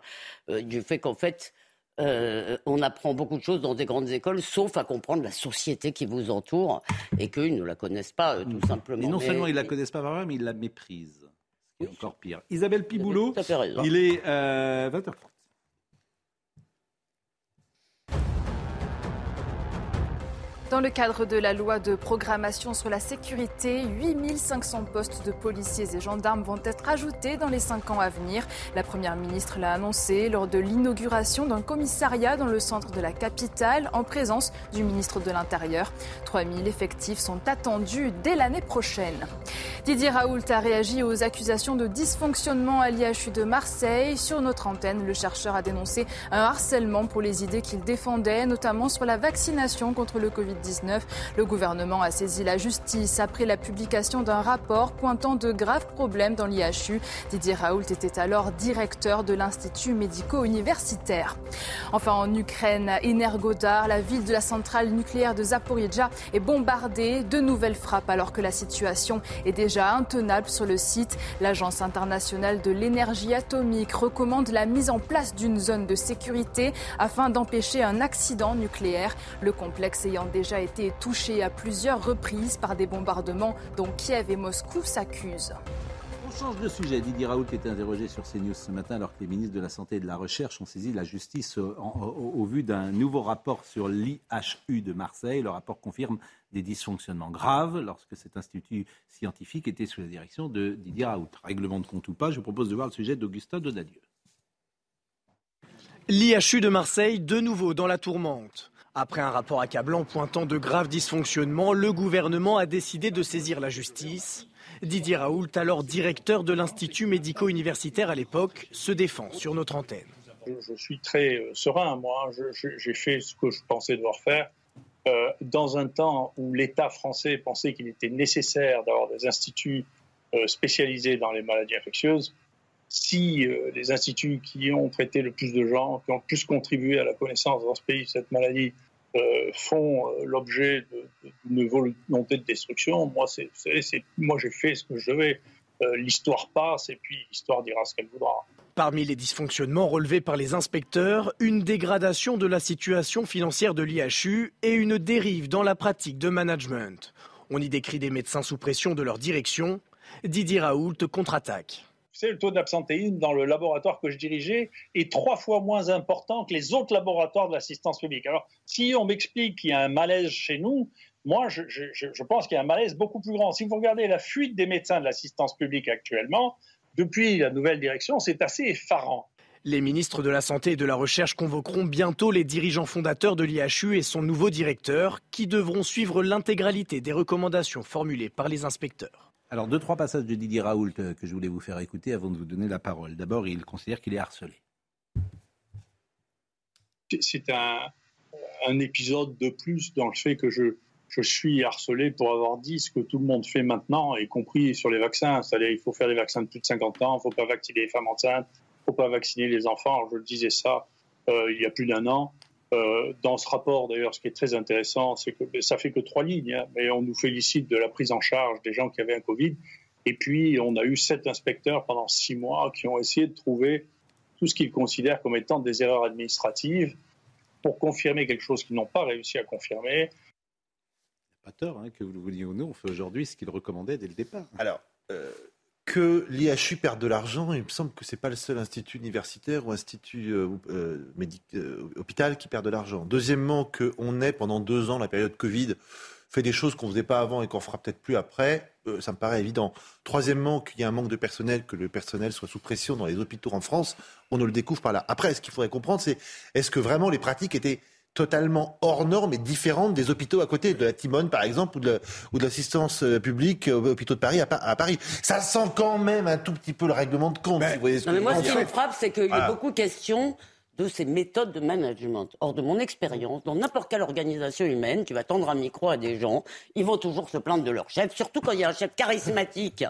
du fait qu'en fait, euh, on apprend beaucoup de choses dans des grandes écoles, sauf à comprendre la société qui vous entoure, et qu'ils ne la connaissent pas, euh, tout simplement. Et non Mais- seulement ils la connaissent pas vraiment, mais ils la méprisent. Ce qui est encore pire. Isabelle Piboulot, il est euh, 20h30. Dans le cadre de la loi de programmation sur la sécurité, 8500 postes de policiers et gendarmes vont être ajoutés dans les cinq ans à venir. La Première ministre l'a annoncé lors de l'inauguration d'un commissariat dans le centre de la capitale en présence du ministre de l'Intérieur. 3000 effectifs sont attendus dès l'année prochaine. Didier Raoult a réagi aux accusations de dysfonctionnement à l'IHU de Marseille. Sur notre antenne, le chercheur a dénoncé un harcèlement pour les idées qu'il défendait, notamment sur la vaccination contre le Covid-19. Le gouvernement a saisi la justice après la publication d'un rapport pointant de graves problèmes dans l'IHU. Didier Raoult était alors directeur de l'Institut médico-universitaire. Enfin, en Ukraine, à Energodar, la ville de la centrale nucléaire de Zaporizhzhia est bombardée. De nouvelles frappes alors que la situation est déjà intenable sur le site. L'Agence internationale de l'énergie atomique recommande la mise en place d'une zone de sécurité afin d'empêcher un accident nucléaire. Le complexe ayant déjà été touché à plusieurs reprises par des bombardements dont Kiev et Moscou s'accusent. On change de sujet. Didier Raoult qui était interrogé sur CNews ce matin alors que les ministres de la Santé et de la Recherche ont saisi la justice en- au, au vu d'un nouveau rapport sur l'IHU de Marseille. Le rapport confirme des dysfonctionnements graves lorsque cet institut scientifique était sous la direction de Didier Raoult. Règlement de compte ou pas, je vous propose de voir le sujet d'Augustin Donadieu. L'IHU de Marseille, de nouveau dans la tourmente. Après un rapport accablant pointant de graves dysfonctionnements, le gouvernement a décidé de saisir la justice. Didier Raoult, alors directeur de l'Institut médico-universitaire à l'époque, se défend sur notre antenne. Je, suis très euh, serein, moi. Je- J'ai fait ce que je pensais devoir faire. euh, dans un temps où l'État français pensait qu'il était nécessaire d'avoir des instituts euh, spécialisés dans les maladies infectieuses, si euh, les instituts qui ont traité le plus de gens, qui ont le plus contribué à la connaissance dans ce pays de cette maladie, euh, font euh, l'objet d'une volonté de destruction, moi, c'est, moi j'ai fait ce que je devais. L'histoire passe et puis l'histoire dira ce qu'elle voudra. Parmi les dysfonctionnements relevés par les inspecteurs, une dégradation de la situation financière de l'IHU et une dérive dans la pratique de management. On y décrit des médecins sous pression de leur direction. Didier Raoult contre-attaque. Savez, le taux d'absentéisme dans le laboratoire que je dirigeais est trois fois moins important que les autres laboratoires de l'assistance publique. Alors, si on m'explique qu'il y a un malaise chez nous, moi, je, je, je pense qu'il y a un malaise beaucoup plus grand. Si vous regardez la fuite des médecins de l'assistance publique actuellement, depuis la nouvelle direction, c'est assez effarant. Les ministres de la Santé et de la Recherche convoqueront bientôt les dirigeants fondateurs de l'IHU et son nouveau directeur, qui devront suivre l'intégralité des recommandations formulées par les inspecteurs. Alors, deux, trois passages de Didier Raoult euh, que je voulais vous faire écouter avant de vous donner la parole. D'abord, il considère qu'il est harcelé. C'est un, épisode de plus dans le fait que je, je suis harcelé pour avoir dit ce que tout le monde fait maintenant, y compris sur les vaccins. C'est-à-dire qu'il faut faire des vaccins de plus de 50 ans, il ne faut pas vacciner les femmes enceintes, il ne faut pas vacciner les enfants. Je disais ça euh, il y a plus d'un an. Euh, dans ce rapport, d'ailleurs, ce qui est très intéressant, c'est que ça fait que trois lignes, hein, mais on nous félicite de la prise en charge des gens qui avaient un Covid. Et puis, on a eu sept inspecteurs pendant six mois qui ont essayé de trouver tout ce qu'ils considèrent comme étant des erreurs administratives pour confirmer quelque chose qu'ils n'ont pas réussi à confirmer. Pas tort, hein, que vous le vouliez ou non, on fait aujourd'hui ce qu'ils recommandaient dès le départ. Alors, euh, que l'IHU perde de l'argent, il me semble que ce n'est pas le seul institut universitaire ou institut euh, euh, euh, hôpital qui perd de l'argent. Deuxièmement, qu'on ait pendant deux ans, la période Covid, fait des choses qu'on ne faisait pas avant et qu'on fera peut-être plus après, euh, ça me paraît évident. Troisièmement, qu'il y a un manque de personnel, que le personnel soit sous pression dans les hôpitaux en France, on ne le découvre pas là. Après, ce qu'il faudrait comprendre, c'est est-ce que vraiment les pratiques étaient totalement hors normes et différentes des hôpitaux à côté, de la Timone par exemple, ou de, ou de l'assistance publique aux hôpitaux de Paris à, à, Paris. Ça sent quand même un tout petit peu le règlement de compte. Ben, si vous voyez ce non, mais moi, ce qui me frappe, c'est qu'il y a voilà. beaucoup question de ces méthodes de management. Or, de mon expérience, dans n'importe quelle organisation humaine, tu vas tendre un micro à des gens, ils vont toujours se plaindre de leur chef, surtout quand il y a un chef charismatique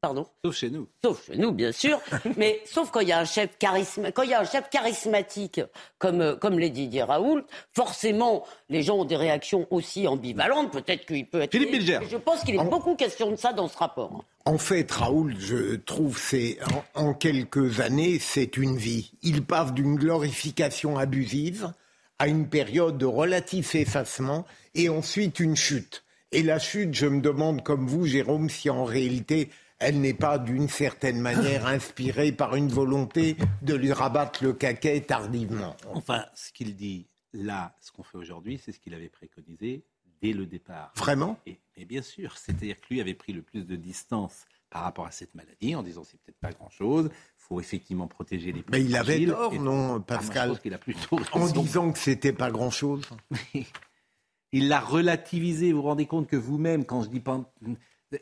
Pardon Sauf chez nous. Sauf chez nous, bien sûr. (laughs) mais sauf quand il y a un chef, charisma, quand il y a un chef charismatique comme, comme les Didier Raoult, forcément, les gens ont des réactions aussi ambivalentes. Peut-être qu'il peut être. Philippe Bilger. Je pense qu'il est en... beaucoup question de ça dans ce rapport. En fait, Raoult, je trouve, c'est en, en quelques années, c'est une vie. Il passe d'une glorification abusive à une période de relatif effacement et ensuite une chute. Et la chute, je me demande, comme vous, Jérôme, si en réalité elle n'est pas d'une certaine manière inspirée par une volonté de lui rabattre le caquet tardivement. Enfin, ce qu'il dit là, ce qu'on fait aujourd'hui, c'est ce qu'il avait préconisé dès le départ. Vraiment? Et, et, bien sûr, c'est-à-dire que lui avait pris le plus de distance par rapport à cette maladie en disant c'est peut-être pas grand-chose, il faut effectivement protéger les plus Mais il avait tort, non, Pascal a plutôt (laughs) En disant que c'était pas grand-chose. (laughs) il l'a relativisé, vous vous rendez compte que vous-même, quand je dis pas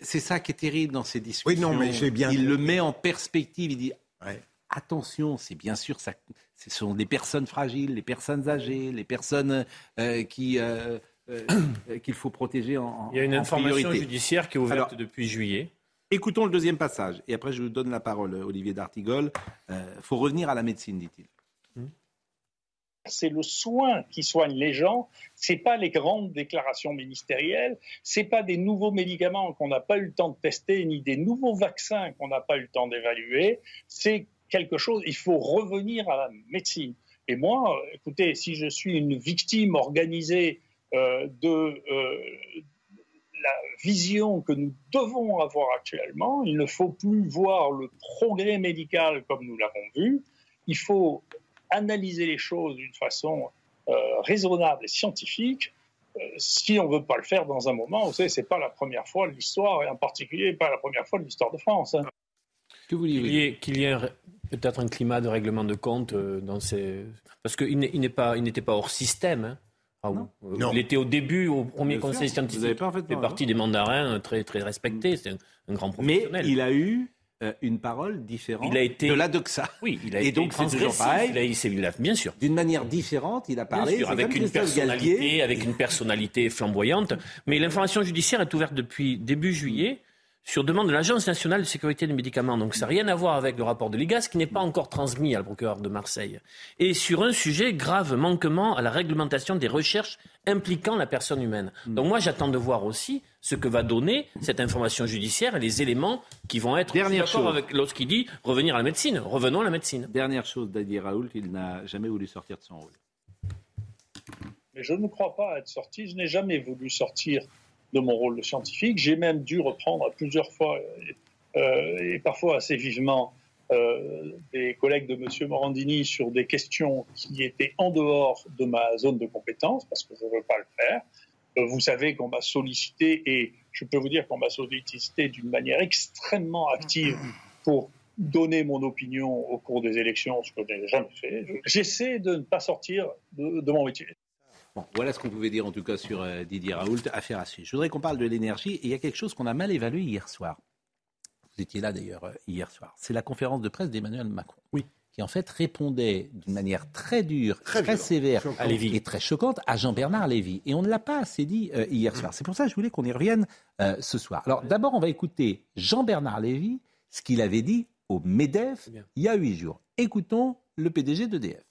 c'est ça qui est terrible dans ces discussions. Oui, non, mais j'ai bien. Il le met en perspective. Il dit ouais. attention, c'est bien sûr ça. Ce sont des personnes fragiles, les personnes âgées, les personnes euh, qui euh, euh, qu'il faut protéger en. Il y a une information priorité. judiciaire qui est ouverte Alors, depuis juillet. Écoutons le deuxième passage et après je vous donne la parole, Olivier d'Artigol. Il faut revenir à la médecine, dit-il c'est le soin qui soigne les gens, c'est pas les grandes déclarations ministérielles, c'est pas des nouveaux médicaments qu'on n'a pas eu le temps de tester, ni des nouveaux vaccins qu'on n'a pas eu le temps d'évaluer, c'est quelque chose, il faut revenir à la médecine. Et moi, écoutez, si je suis une victime organisée euh, de euh, la vision que nous devons avoir actuellement, il ne faut plus voir le progrès médical comme nous l'avons vu, il faut analyser les choses d'une façon euh, raisonnable et scientifique, euh, si on ne veut pas le faire dans un moment, vous savez, ce n'est pas la première fois de l'histoire, et en particulier pas la première fois de l'histoire de France. Hein. Que vous qu'il y ait, qu y ait peut-être un climat de règlement de compte euh, dans ces... Parce qu'il n'était pas, pas hors système. Hein. Ah, non. non. Il était au début, au premier Bien conseil sûr, scientifique. Il fait partie des mandarins très, très respectés. C'est un, un, grand professionnel. Mais il a eu euh, une parole différente Il a été- de la doxa. Oui, il a Et été donc c'est toujours transgressif. pareil. Il a- il a- bien sûr. D'une manière différente, il a Bien parlé. sûr, avec une personnalité, Galtier. avec une personnalité flamboyante. Mais l'information judiciaire est ouverte depuis début juillet sur demande de l'Agence nationale de sécurité des médicaments. Donc ça n'a rien à voir avec le rapport de l'IGAS qui n'est pas encore transmis à le procureur de Marseille. Et sur un sujet grave manquement à la réglementation des recherches impliquant la personne humaine. Donc moi j'attends de voir aussi ce que va donner cette information judiciaire et les éléments qui vont être Dernière d'accord chose. avec lorsqu'il dit revenir à la médecine. Revenons à la médecine. Dernière chose, Dadi Raoult, il n'a jamais voulu sortir de son rôle. Mais je ne crois pas être sorti. Je n'ai jamais voulu sortir de mon rôle de scientifique. J'ai même dû reprendre plusieurs fois, euh, et parfois assez vivement, euh, des collègues de M. Morandini sur des questions qui étaient en dehors de ma zone de compétence, parce que je ne veux pas le faire. Euh, vous savez qu'on m'a sollicité, et je peux vous dire qu'on m'a sollicité d'une manière extrêmement active pour donner mon opinion au cours des élections, ce que je n'ai jamais fait. J'essaie de ne pas sortir de, de mon métier. Bon, voilà ce qu'on pouvait dire en tout cas sur euh, Didier Raoult. Affaire à suivre. Je voudrais qu'on parle de l'énergie. Et il y a quelque chose qu'on a mal évalué hier soir. Vous étiez là d'ailleurs euh, hier soir. C'est la conférence de presse d'Emmanuel Macron. Oui. Qui en fait répondait d'une manière très dure, très, sévère À Lévy. et très choquante à Jean-Bernard Lévy. Et on ne l'a pas assez dit euh, hier soir. C'est pour ça que je voulais qu'on y revienne euh, ce soir. Alors d'abord, on va écouter Jean-Bernard Lévy, ce qu'il avait dit au MEDEF il y a huit jours. Écoutons le PDG d'EDF.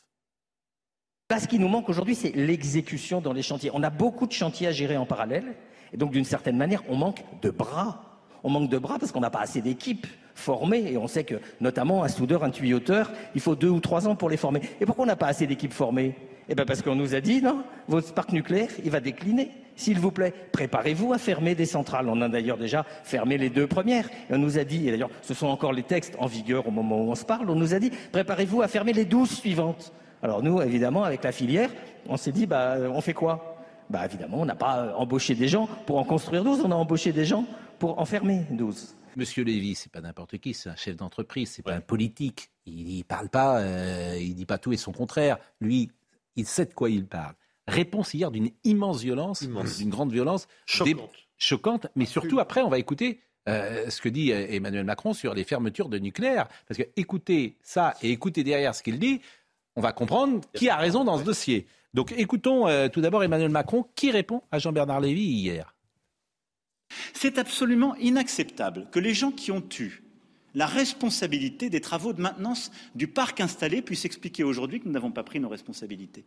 Là, ce qui nous manque aujourd'hui, c'est l'exécution dans les chantiers. On a beaucoup de chantiers à gérer en parallèle. Et donc, d'une certaine manière, on manque de bras. On manque de bras parce qu'on n'a pas assez d'équipes formées. Et on sait que, notamment, un soudeur, un tuyauteur, il faut deux ou trois ans pour les former. Et pourquoi on n'a pas assez d'équipes formées? Eh bien, parce qu'on nous a dit, non, votre parc nucléaire, il va décliner. S'il vous plaît, préparez-vous à fermer des centrales. On a d'ailleurs déjà fermé les deux premières. Et on nous a dit, et d'ailleurs, ce sont encore les textes en vigueur au moment où on se parle, on nous a dit, préparez-vous à fermer les douze suivantes. Alors nous, évidemment, avec la filière, on s'est dit, bah, on fait quoi? Bah, évidemment, on n'a pas euh, embauché des gens pour en construire 12, on a embauché des gens pour en fermer 12. Monsieur Lévy, c'est pas n'importe qui, c'est un chef d'entreprise, c'est pas un politique. Il, ne parle pas, euh, il dit pas tout et son contraire. Lui, il sait de quoi il parle. Réponse hier d'une immense violence, d'une grande violence, Choquante. Des- choquante, mais surtout après, on va écouter euh, ce que dit euh, Emmanuel Macron sur les fermetures de nucléaire. Parce que écoutez ça et écoutez derrière ce qu'il dit, on va comprendre qui a raison dans ce dossier. Donc écoutons euh, tout d'abord Emmanuel Macron qui répond à Jean-Bernard Lévy hier. C'est absolument inacceptable que les gens qui ont eu la responsabilité des travaux de maintenance du parc installé puissent expliquer aujourd'hui que nous n'avons pas pris nos responsabilités.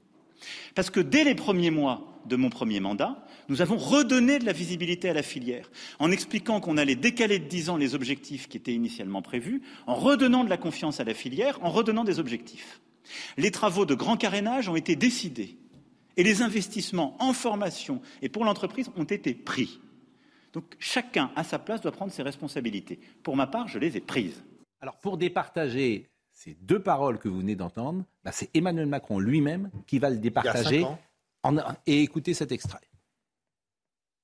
Parce que dès les premiers mois de mon premier mandat, nous avons redonné de la visibilité à la filière, en expliquant qu'on allait décaler de 10 ans les objectifs qui étaient initialement prévus, en redonnant de la confiance à la filière, en redonnant des objectifs. Les travaux de grand carénage ont été décidés et les investissements en formation et pour l'entreprise ont été pris. Donc chacun à sa place doit prendre ses responsabilités. Pour ma part, je les ai prises. Alors pour départager ces deux paroles que vous venez d'entendre, bah, c'est Emmanuel Macron lui-même qui va le départager. cinq ans. En- et écoutez cet extrait.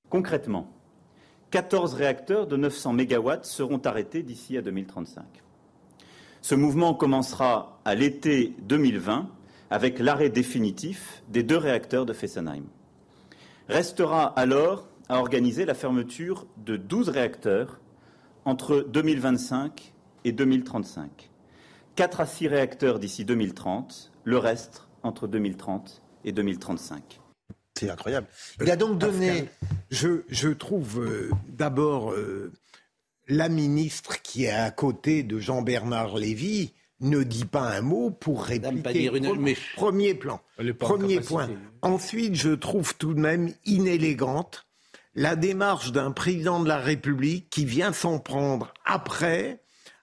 Concrètement, 14 réacteurs de 900 mégawatts seront arrêtés d'ici à 2035. Ce mouvement commencera à l'été 2020 avec l'arrêt définitif des deux réacteurs de Fessenheim. Restera alors à organiser la fermeture de 12 réacteurs entre 2025 et 2035. 4 à 6 réacteurs d'ici 2030, le reste entre 2030 et 2035. C'est incroyable. Il a donc donné. Je, je trouve euh, d'abord euh, la ministre qui est à côté de Jean-Bernard Lévy ne dit pas un mot pour répliquer. pas dire une- Pre- mais- Premier plan. Premier point. Ensuite, je trouve tout de même inélégante la démarche d'un président de la République qui vient s'en prendre après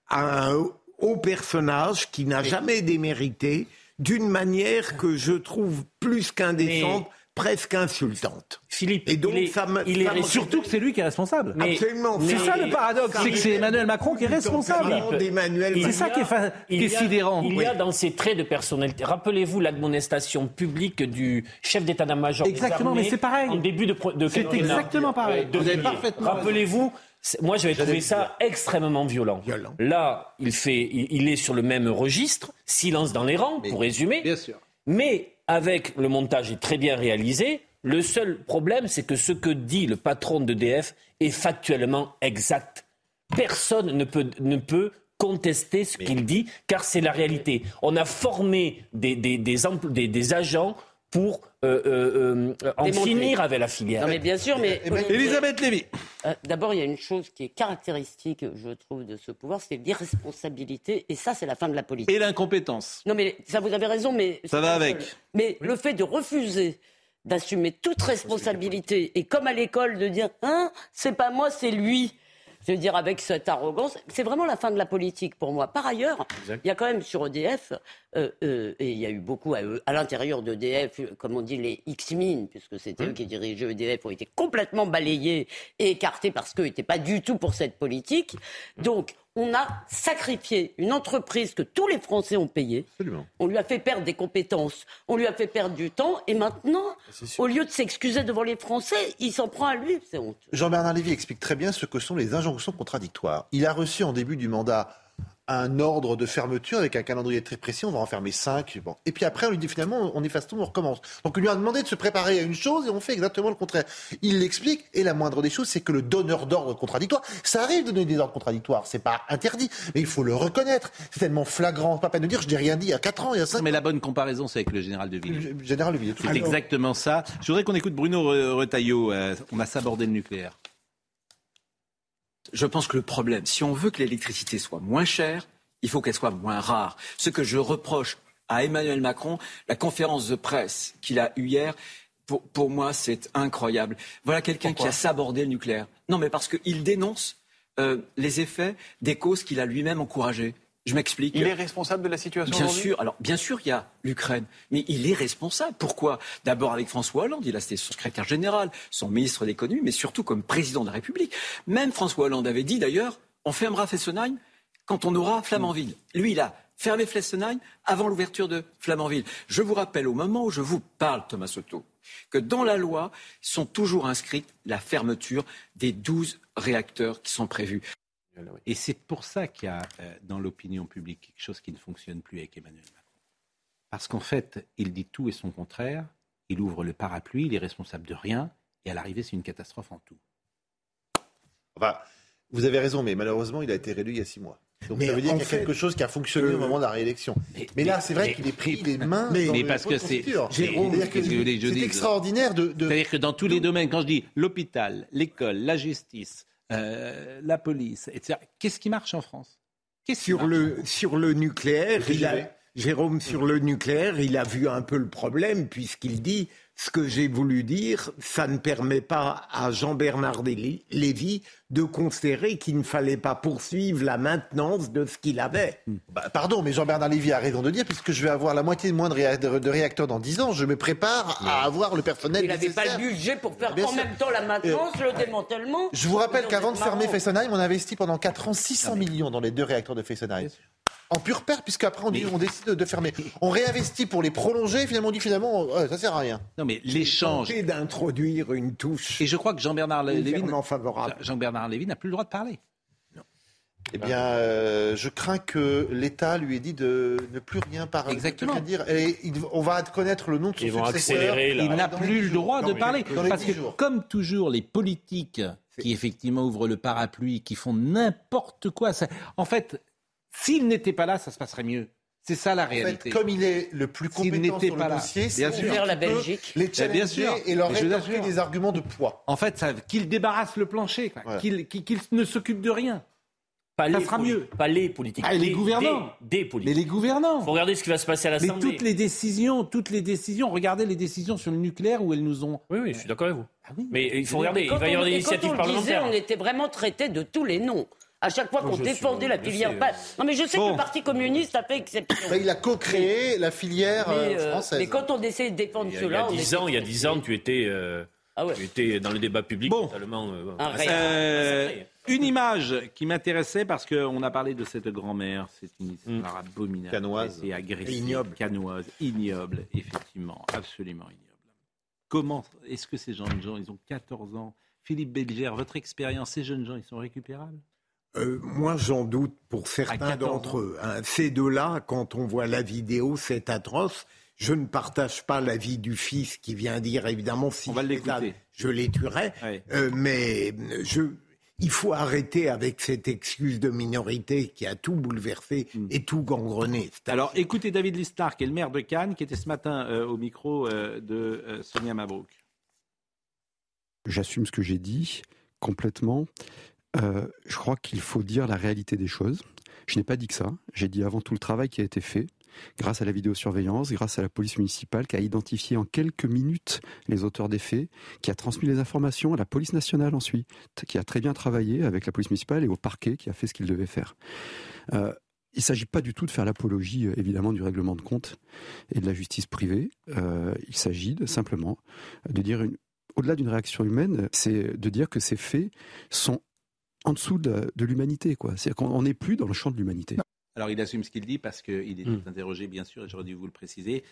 à un haut personnage qui n'a jamais démérité d'une manière que je trouve plus qu'indécente, presque insultante. Philippe, Et donc, il est, ça me- il est ça me- Surtout que c'est lui qui est responsable. Mais- Absolument. C'est ça le paradoxe, c'est que c'est Emmanuel Macron qui est responsable. C'est ça qui est, fa- Il qui est y a- sidérant. Il y a dans ses traits de personnalité. Rappelez-vous l'admonestation publique du chef d'état-major. des Exactement, armées mais c'est pareil. En début de, pro- de C'est exactement pareil. de Vous avez parfaitement. Rappelez-vous. Moi, j'avais trouvé ça extrêmement violent. Violent. Là, il, fait, il, il est sur le même registre, silence dans les rangs, pour résumer. Bien sûr. Mais avec le montage est très bien réalisé. Le seul problème, c'est que ce que dit le patron d'EDF est factuellement exact. Personne ne peut, ne peut contester ce qu'il dit, car c'est la réalité. On a formé des, des, des, agents pour euh, euh, euh, en Démontrer. finir avec la filière. Non, mais bien sûr, mais. Elisabeth Lévy. Euh, D'abord, il y a une chose qui est caractéristique, je trouve, de ce pouvoir, c'est l'irresponsabilité. Et ça, c'est la fin de la politique. Et l'incompétence. Non, mais ça, vous avez raison, mais. Ça va avec. seul. Mais le fait de refuser d'assumer toute responsabilité et comme à l'école de dire hein c'est pas moi c'est lui je veux dire avec cette arrogance c'est vraiment la fin de la politique pour moi. Par ailleurs il y a quand même sur EDF euh, euh, et il y a eu beaucoup à, eux- à l'intérieur d'EDF euh, comme on dit les X-Min puisque c'était eux qui dirigeaient EDF ont été complètement balayés et écartés parce qu'eux n'étaient pas du tout pour cette politique. Donc on a sacrifié une entreprise que tous les Français ont payée. On lui a fait perdre des compétences, on lui a fait perdre du temps, et maintenant, au lieu de s'excuser devant les Français, il s'en prend à lui. C'est honteux. Jean-Bernard Lévy explique très bien ce que sont les injonctions contradictoires. Il a reçu en début du mandat un ordre de fermeture avec un calendrier très précis, on va en fermer 5. Bon. Et puis après, on lui dit finalement, on efface tout, on recommence. Donc on lui a demandé de se préparer à une chose et on fait exactement le contraire. Il l'explique, et la moindre des choses, c'est que le donneur d'ordre contradictoire, ça arrive de donner des ordres contradictoires, c'est pas interdit, mais il faut le reconnaître. C'est tellement flagrant, pas peine de dire, je n'ai rien dit il y a 4 ans, il y a 5 Mais la bonne comparaison, c'est avec le général de Villiers. Le général de à C'est exactement ça. Je voudrais qu'on écoute Bruno Re- Retailleau. Euh, on a sabordé le nucléaire. Je pense que le problème, si on veut que l'électricité soit moins chère, il faut qu'elle soit moins rare. Ce que je reproche à Emmanuel Macron, la conférence de presse qu'il a eue hier, pour, pour moi, c'est incroyable. Voilà quelqu'un qui a sabordé le nucléaire. Non, mais parce qu'il dénonce euh, les effets des causes qu'il a lui-même encouragées. Je m'explique. Il est responsable de la situation Bien sûr. Alors, bien sûr, il y a l'Ukraine, mais il est responsable. Pourquoi? D'abord avec François Hollande, il a été son secrétaire général, son ministre de l'économie, mais surtout comme président de la République. Même François Hollande avait dit d'ailleurs, on fermera Fessenheim quand on aura Flamanville. Lui, il a fermé Fessenheim avant l'ouverture de Flamanville. Je vous rappelle au moment où je vous parle, Thomas Soto, que dans la loi sont toujours inscrites la fermeture des 12 réacteurs qui sont prévus. Et c'est pour ça qu'il y a euh, dans l'opinion publique quelque chose qui ne fonctionne plus avec Emmanuel Macron. Parce qu'en fait, il dit tout et son contraire. Il ouvre le parapluie, il est responsable de rien. Et à l'arrivée, c'est une catastrophe en tout. Enfin, vous avez raison, mais malheureusement, il a été réélu il y a six mois. Donc Mais ça veut dire qu'il y a fait, quelque chose qui a fonctionné euh, au moment de la réélection. Mais, là, c'est vrai qu'il est pris les mains mais- dans mais le parce que c'est- extraordinaire de, de- C'est-à-dire que dans tous les domaines, quand je dis l'hôpital, l'école, la justice, euh, la police, etc., qu'est-ce qui marche en France? Sur marche le, sur le nucléaire, il a-. Jérôme, sur le nucléaire, il a vu un peu le problème puisqu'il dit ce que j'ai voulu dire, ça ne permet pas à Jean-Bernard Lé- Lévy de considérer qu'il ne fallait pas poursuivre la maintenance de ce qu'il avait. Bah, pardon, mais Jean-Bernard Lévy a raison de dire, puisque je vais avoir la moitié de moins de, réa- de- de réacteurs dans 10 ans, je me prépare à avoir le personnel Il n'avait pas le budget pour faire Bien en sûr. même temps la maintenance, le démantèlement. Je vous rappelle qu'avant de fermer. Fessenheim, on a investi pendant 4 ans 600 millions dans les deux réacteurs de Fessenheim. En pure perte, puisqu'après on, dit- on décide de fermer. On réinvestit pour les prolonger, finalement on dit finalement, ouais, ça sert à rien. Non, mais l'échange. Tenté d'introduire une touche. Et je crois que Jean-Bernard Lévy. Jean-Bernard Lévy n'a plus le droit de parler. Eh bien, euh, je crains que l'État lui ait dit de ne plus rien parler. Exactement. de rien dire. Et il- on va connaître le nom de son Ils vont successeur. accélérer, là. Il n'a plus le droit Non, de parler. Parce que, jours. comme toujours, les politiques qui effectivement ouvrent le parapluie, qui font n'importe quoi, ça- en fait, s'ils n'étaient pas là, ça se passerait mieux. C'est ça la En fait, réalité. comme il est le plus S'il compétent n'était sur pas le là. dossier, Bien c'est sûr. Faire la Belgique. les Mais bien challenger sûr. et leur Mais rétorquer des arguments de poids. En fait, qu'il débarrasse le plancher. Ouais. qu'il ne s'occupe de rien. Pas Ça les sera mieux. Pas les politiques. Ah, et les des- gouvernants. Des, des Mais politiques. les gouvernants. faut regarder ce qui va se passer à Mais l'Assemblée. toutes les décisions, toutes les décisions, regardez les décisions sur le nucléaire où elles nous ont. Oui, oui, je suis d'accord avec vous. Ah oui. Mais il faut regarder, il Quand va y avoir on- des initiatives on le disait, parlementaires. on était vraiment traité de tous les noms. À chaque fois qu'on je défendait la filière. pas- Non, mais je sais Bon. que le Parti communiste a fait exception. Bah, il a co-créé la filière Mais, euh, euh, française. mais quand on essayait de défendre Il y a, il y cela, a on 10 était ans, il y a traité. 10 ans, tu étais, euh, Ah ouais. tu étais dans le débat public Bon. totalement. euh, Un. Euh, une image qui m'intéressait parce qu'on a parlé de cette grand-mère, c'est une histoire abominable. Canoise. C'est agressif. Ignoble. Canoise, ignoble, effectivement, absolument ignoble. Comment est-ce que ces jeunes gens, ils ont 14 ans? Philippe Belger, votre expérience, ces jeunes gens, ils sont récupérables? Euh, moi, j'en doute pour certains 14 d'entre eux. hein. Ces deux-là, quand on voit la vidéo, c'est atroce. Je ne partage pas l'avis du fils qui vient dire, évidemment, si On va je je les tuerais. Ouais. Euh, mais je, Il faut arrêter avec cette excuse de minorité qui a tout bouleversé Hmm. et tout gangrené. Alors écoutez David Listar, qui est le maire de Cannes, qui était ce matin euh, au micro euh, de euh, Sonia Mabrouk. J'assume ce que j'ai dit complètement. Euh, je crois qu'il faut dire la réalité des choses. Je n'ai pas dit que ça. J'ai dit avant tout le travail qui a été fait grâce à la vidéosurveillance, grâce à la police municipale qui a identifié en quelques minutes les auteurs des faits, qui a transmis les informations à la police nationale ensuite, qui a très bien travaillé avec la police municipale et au parquet qui a fait ce qu'il devait faire. Euh, il ne s'agit pas du tout de faire l'apologie, euh, évidemment, du règlement de compte et de la justice privée. Il s'agit simplement de dire, au-delà d'une réaction humaine, c'est de dire que ces faits sont en dessous de, de l'humanité. quoi. C'est qu'on n'est plus dans le champ de l'humanité. Alors il assume ce qu'il dit parce qu'il est Mm. interrogé, bien sûr, et j'aurais dû vous le préciser.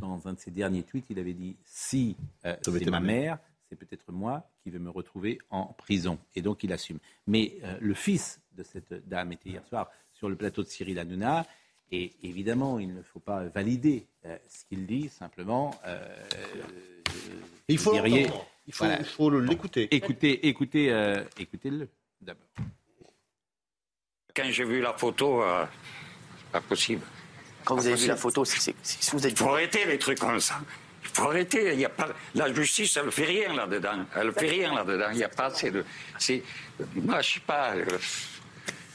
Dans un de ses derniers tweets, il avait dit si euh, c'est ma mère. mère, c'est peut-être moi qui vais me retrouver en prison. Et donc il assume. Mais euh, le fils de cette dame était hier soir sur le plateau de Cyril Hanouna. Et évidemment, il ne faut pas valider euh, ce qu'il dit, simplement. euh, Il faut l'entendre. Il faut- l'écouter. Écoutez, écoutez, euh, écoutez-le d'abord. Quand j'ai vu la photo, euh, pas possible. Quand vous avez vu la photo, c'est si vous êtes. Il faut arrêter les trucs comme ça. Il faut arrêter. Il y a pas, la justice, elle ne fait rien là-dedans. Elle ne fait rien là-dedans. Il n'y a pas assez de. C'est, moi, je sais pas. euh,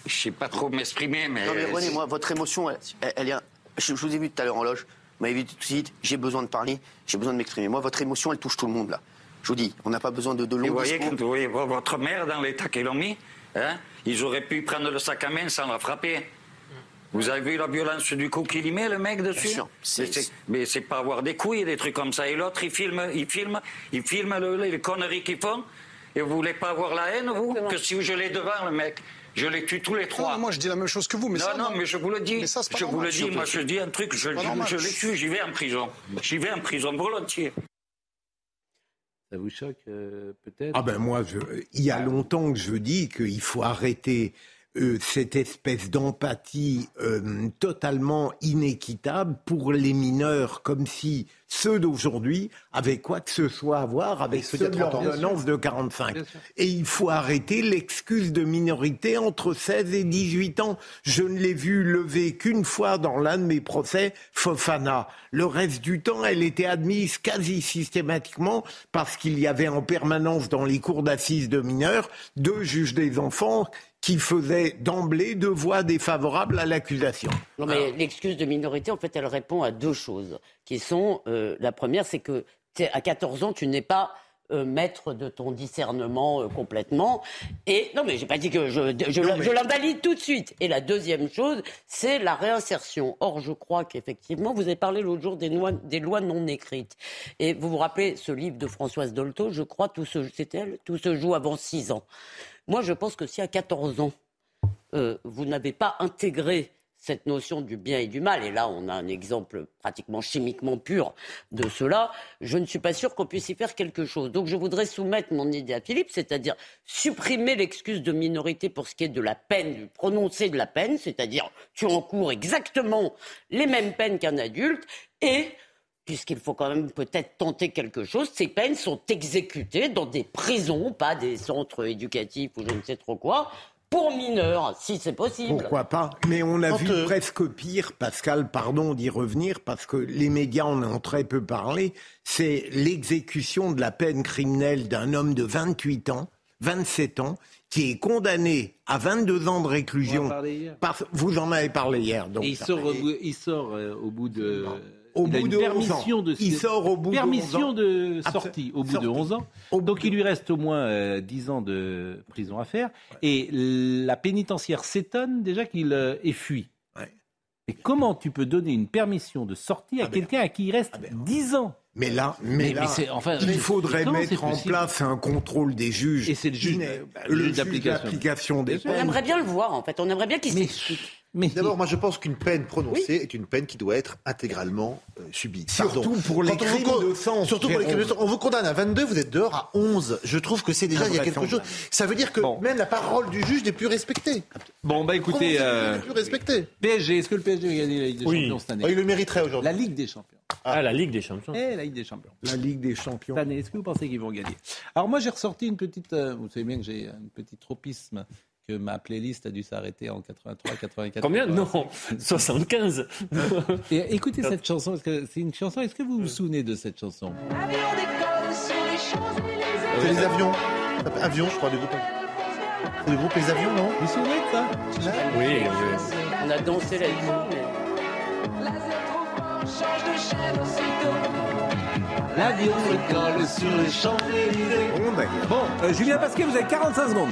je sais pas trop m'exprimer, mais. Non mais René, moi, votre émotion, elle, elle- est. Je, je vous ai vu tout à l'heure en loge. Vous m'avez vu tout de suite. J'ai besoin de parler. J'ai besoin de m'exprimer. Moi, votre émotion, elle touche tout le monde là. Je vous dis, on n'a pas besoin de, de longs vous voyez, discours. quand vous voyez votre mère dans l'état qu'ils l'ont mis, hein, ils auraient pu prendre le sac à main sans la frapper. Vous avez vu la violence du coup qu'il y met, le mec, dessus? Bien sûr, Mais c'est- pas avoir des couilles, des trucs comme ça. Et l'autre, il filme, il filme, il filme le- les conneries qu'ils font. Et vous voulez pas avoir la haine, vous? Que si je l'ai devant, le mec, je les tue tous les trois. moi, je dis la même chose que vous, mais non, ça, non, non. mais je vous le dis. Ça, je vous le dis, moi, je dis un truc, je, je les tue, j'y vais en prison. J'y vais en prison volontiers. Ça vous choque euh, peut-être Ah ben moi, je- il y a longtemps que je dis qu'il faut arrêter euh, cette espèce d'empathie euh, totalement inéquitable pour les mineurs, comme si ceux d'aujourd'hui avaient quoi que ce soit à voir avec ceux de y a 30 ans. l'ordonnance de 45. Bien sûr. Et il faut arrêter l'excuse de minorité entre 16 et 18 ans. Je ne l'ai vu lever qu'une fois dans l'un de mes procès, Fofana. Le reste du temps, elle était admise quasi systématiquement parce qu'il y avait en permanence dans les cours d'assises de mineurs deux juges des enfants qui faisaient d'emblée deux voix défavorables à l'accusation. Non, mais l'excuse de minorité, en fait, elle répond à deux choses. Qui sont, euh, la première, c'est que à 14 ans, tu n'es pas euh, maître de ton discernement euh, complètement. Et non, mais j'ai pas dit que je, je, Non, mais- je l'invalide tout de suite. Et la deuxième chose, c'est la réinsertion. Or, je crois qu'effectivement, vous avez parlé l'autre jour des lois, des lois non écrites. Et vous vous rappelez ce livre de Françoise Dolto, je crois, tout se, c'était elle, tout se joue avant 6 ans. Moi, je pense que si à 14 ans, euh, vous n'avez pas intégré cette notion du bien et du mal, et là on a un exemple pratiquement chimiquement pur de cela, je ne suis pas sûr qu'on puisse y faire quelque chose. Donc je voudrais soumettre mon idée à Philippe, c'est-à-dire supprimer l'excuse de minorité pour ce qui est de la peine, du prononcé de la peine, c'est-à-dire tu encours exactement les mêmes peines qu'un adulte, et puisqu'il faut quand même peut-être tenter quelque chose, ces peines sont exécutées dans des prisons, pas des centres éducatifs ou je ne sais trop quoi, pour mineurs, si c'est possible. Pourquoi pas Mais on a Quand, vu euh, presque pire, Pascal, pardon d'y revenir, parce que les médias en ont très peu parlé, c'est l'exécution de la peine criminelle d'un homme de 28 ans, 27 ans, qui est condamné à 22 ans de réclusion. On en a parlé hier. Par- Vous en avez parlé hier. Donc, Et il sort, au bout, il sort euh, au bout de. Au il a bout une de 11 permission ans. de Il sort au bout de permission 11 ans. de Absol- sortie au bout de sortie. 11 ans. Donc il lui reste au moins euh, 10 ans de prison à faire. Et la pénitentiaire s'étonne déjà qu'il euh, ait fui. Mais comment tu peux donner une permission de sortie à quelqu'un à qui il reste 10 ans? Mais là, mais, là, enfin, il faudrait mettre en place un contrôle des juges. Et c'est le juge, bah, le juge d'application. des On peines. aimerait bien le voir, en fait. On aimerait bien qu'il s'explique. D'abord, moi je pense qu'une peine prononcée est une peine qui doit être intégralement euh, subie. Surtout Pardon. pour les Quand on vous crimes con- de sang, Surtout pour les crimes de sang. On vous condamne à 22, vous êtes dehors à 11. Je trouve que c'est déjà, il y a quelque chose. Ça veut dire que même la parole du juge n'est plus respectée. Bon, bah écoutez, euh, n'est plus respectée PSG, est-ce que le PSG va gagner la Ligue des Oui. Champions cette année Oh, il le mériterait aujourd'hui. La Ligue des Champions. Ah, la Ligue des Champions. Eh, la Ligue des Champions. La Ligue des Champions. Cette année, est-ce que vous pensez qu'ils vont gagner? Alors moi, j'ai ressorti une petite... euh, vous savez bien que j'ai un petit tropisme que ma playlist a dû s'arrêter en 83, 84. Combien Non, 75. Et écoutez cette chanson, parce que c'est une chanson. Est-ce que vous vous souvenez de cette chanson? C'est les avions. Avions, je crois, du groupe. C'est le groupe Les Avions, non? Vous vous souvenez de ça? Oui, On a dansé là-dessus. mais- L'avion décolle sur les Champs-Élysées. Bon, euh, Julien Pasquet, vous avez 45 secondes.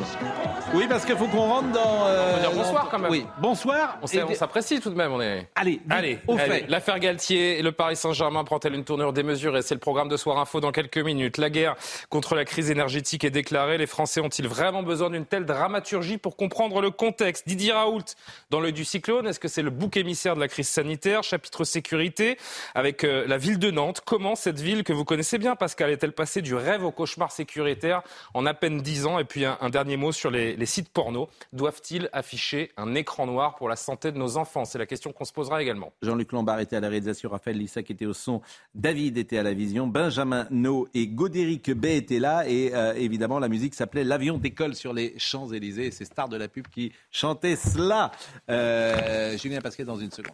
Oui, parce qu'il faut qu'on rentre dans. euh, On peut dire bonsoir quand même. Oui, bonsoir. On, s'est- Et- on s'apprécie tout de même. On est... Allez, allez, au allez. fait. L'affaire Galtier et le Paris Saint-Germain prend-elle une tournure démesurée? C'est le programme de Soir Info dans quelques minutes. La guerre contre la crise énergétique est déclarée. Les Français ont-ils vraiment besoin d'une telle dramaturgie pour comprendre le contexte? Didier Raoult dans l'œil du cyclone. Est-ce que c'est le bouc émissaire de la crise sanitaire? Chapitre sécurité avec euh, la ville de Nantes. Comment cette ville que vous connaissez bien, Pascal, est-elle passée du rêve au cauchemar sécuritaire en à peine 10 ans? Et puis un, un dernier mot sur les, les sites porno. Doivent-ils afficher un écran noir pour la santé de nos enfants? C'est la question qu'on se posera également. Jean-Luc Lombard était à la réalisation, Raphaël Lissac était au son, David était à la vision, Benjamin No et Godéric Bay étaient là et euh, évidemment la musique s'appelait L'avion décolle sur les Champs-Élysées et c'est Star de la pub qui chantait cela. Euh, Julien Pasquet dans une seconde.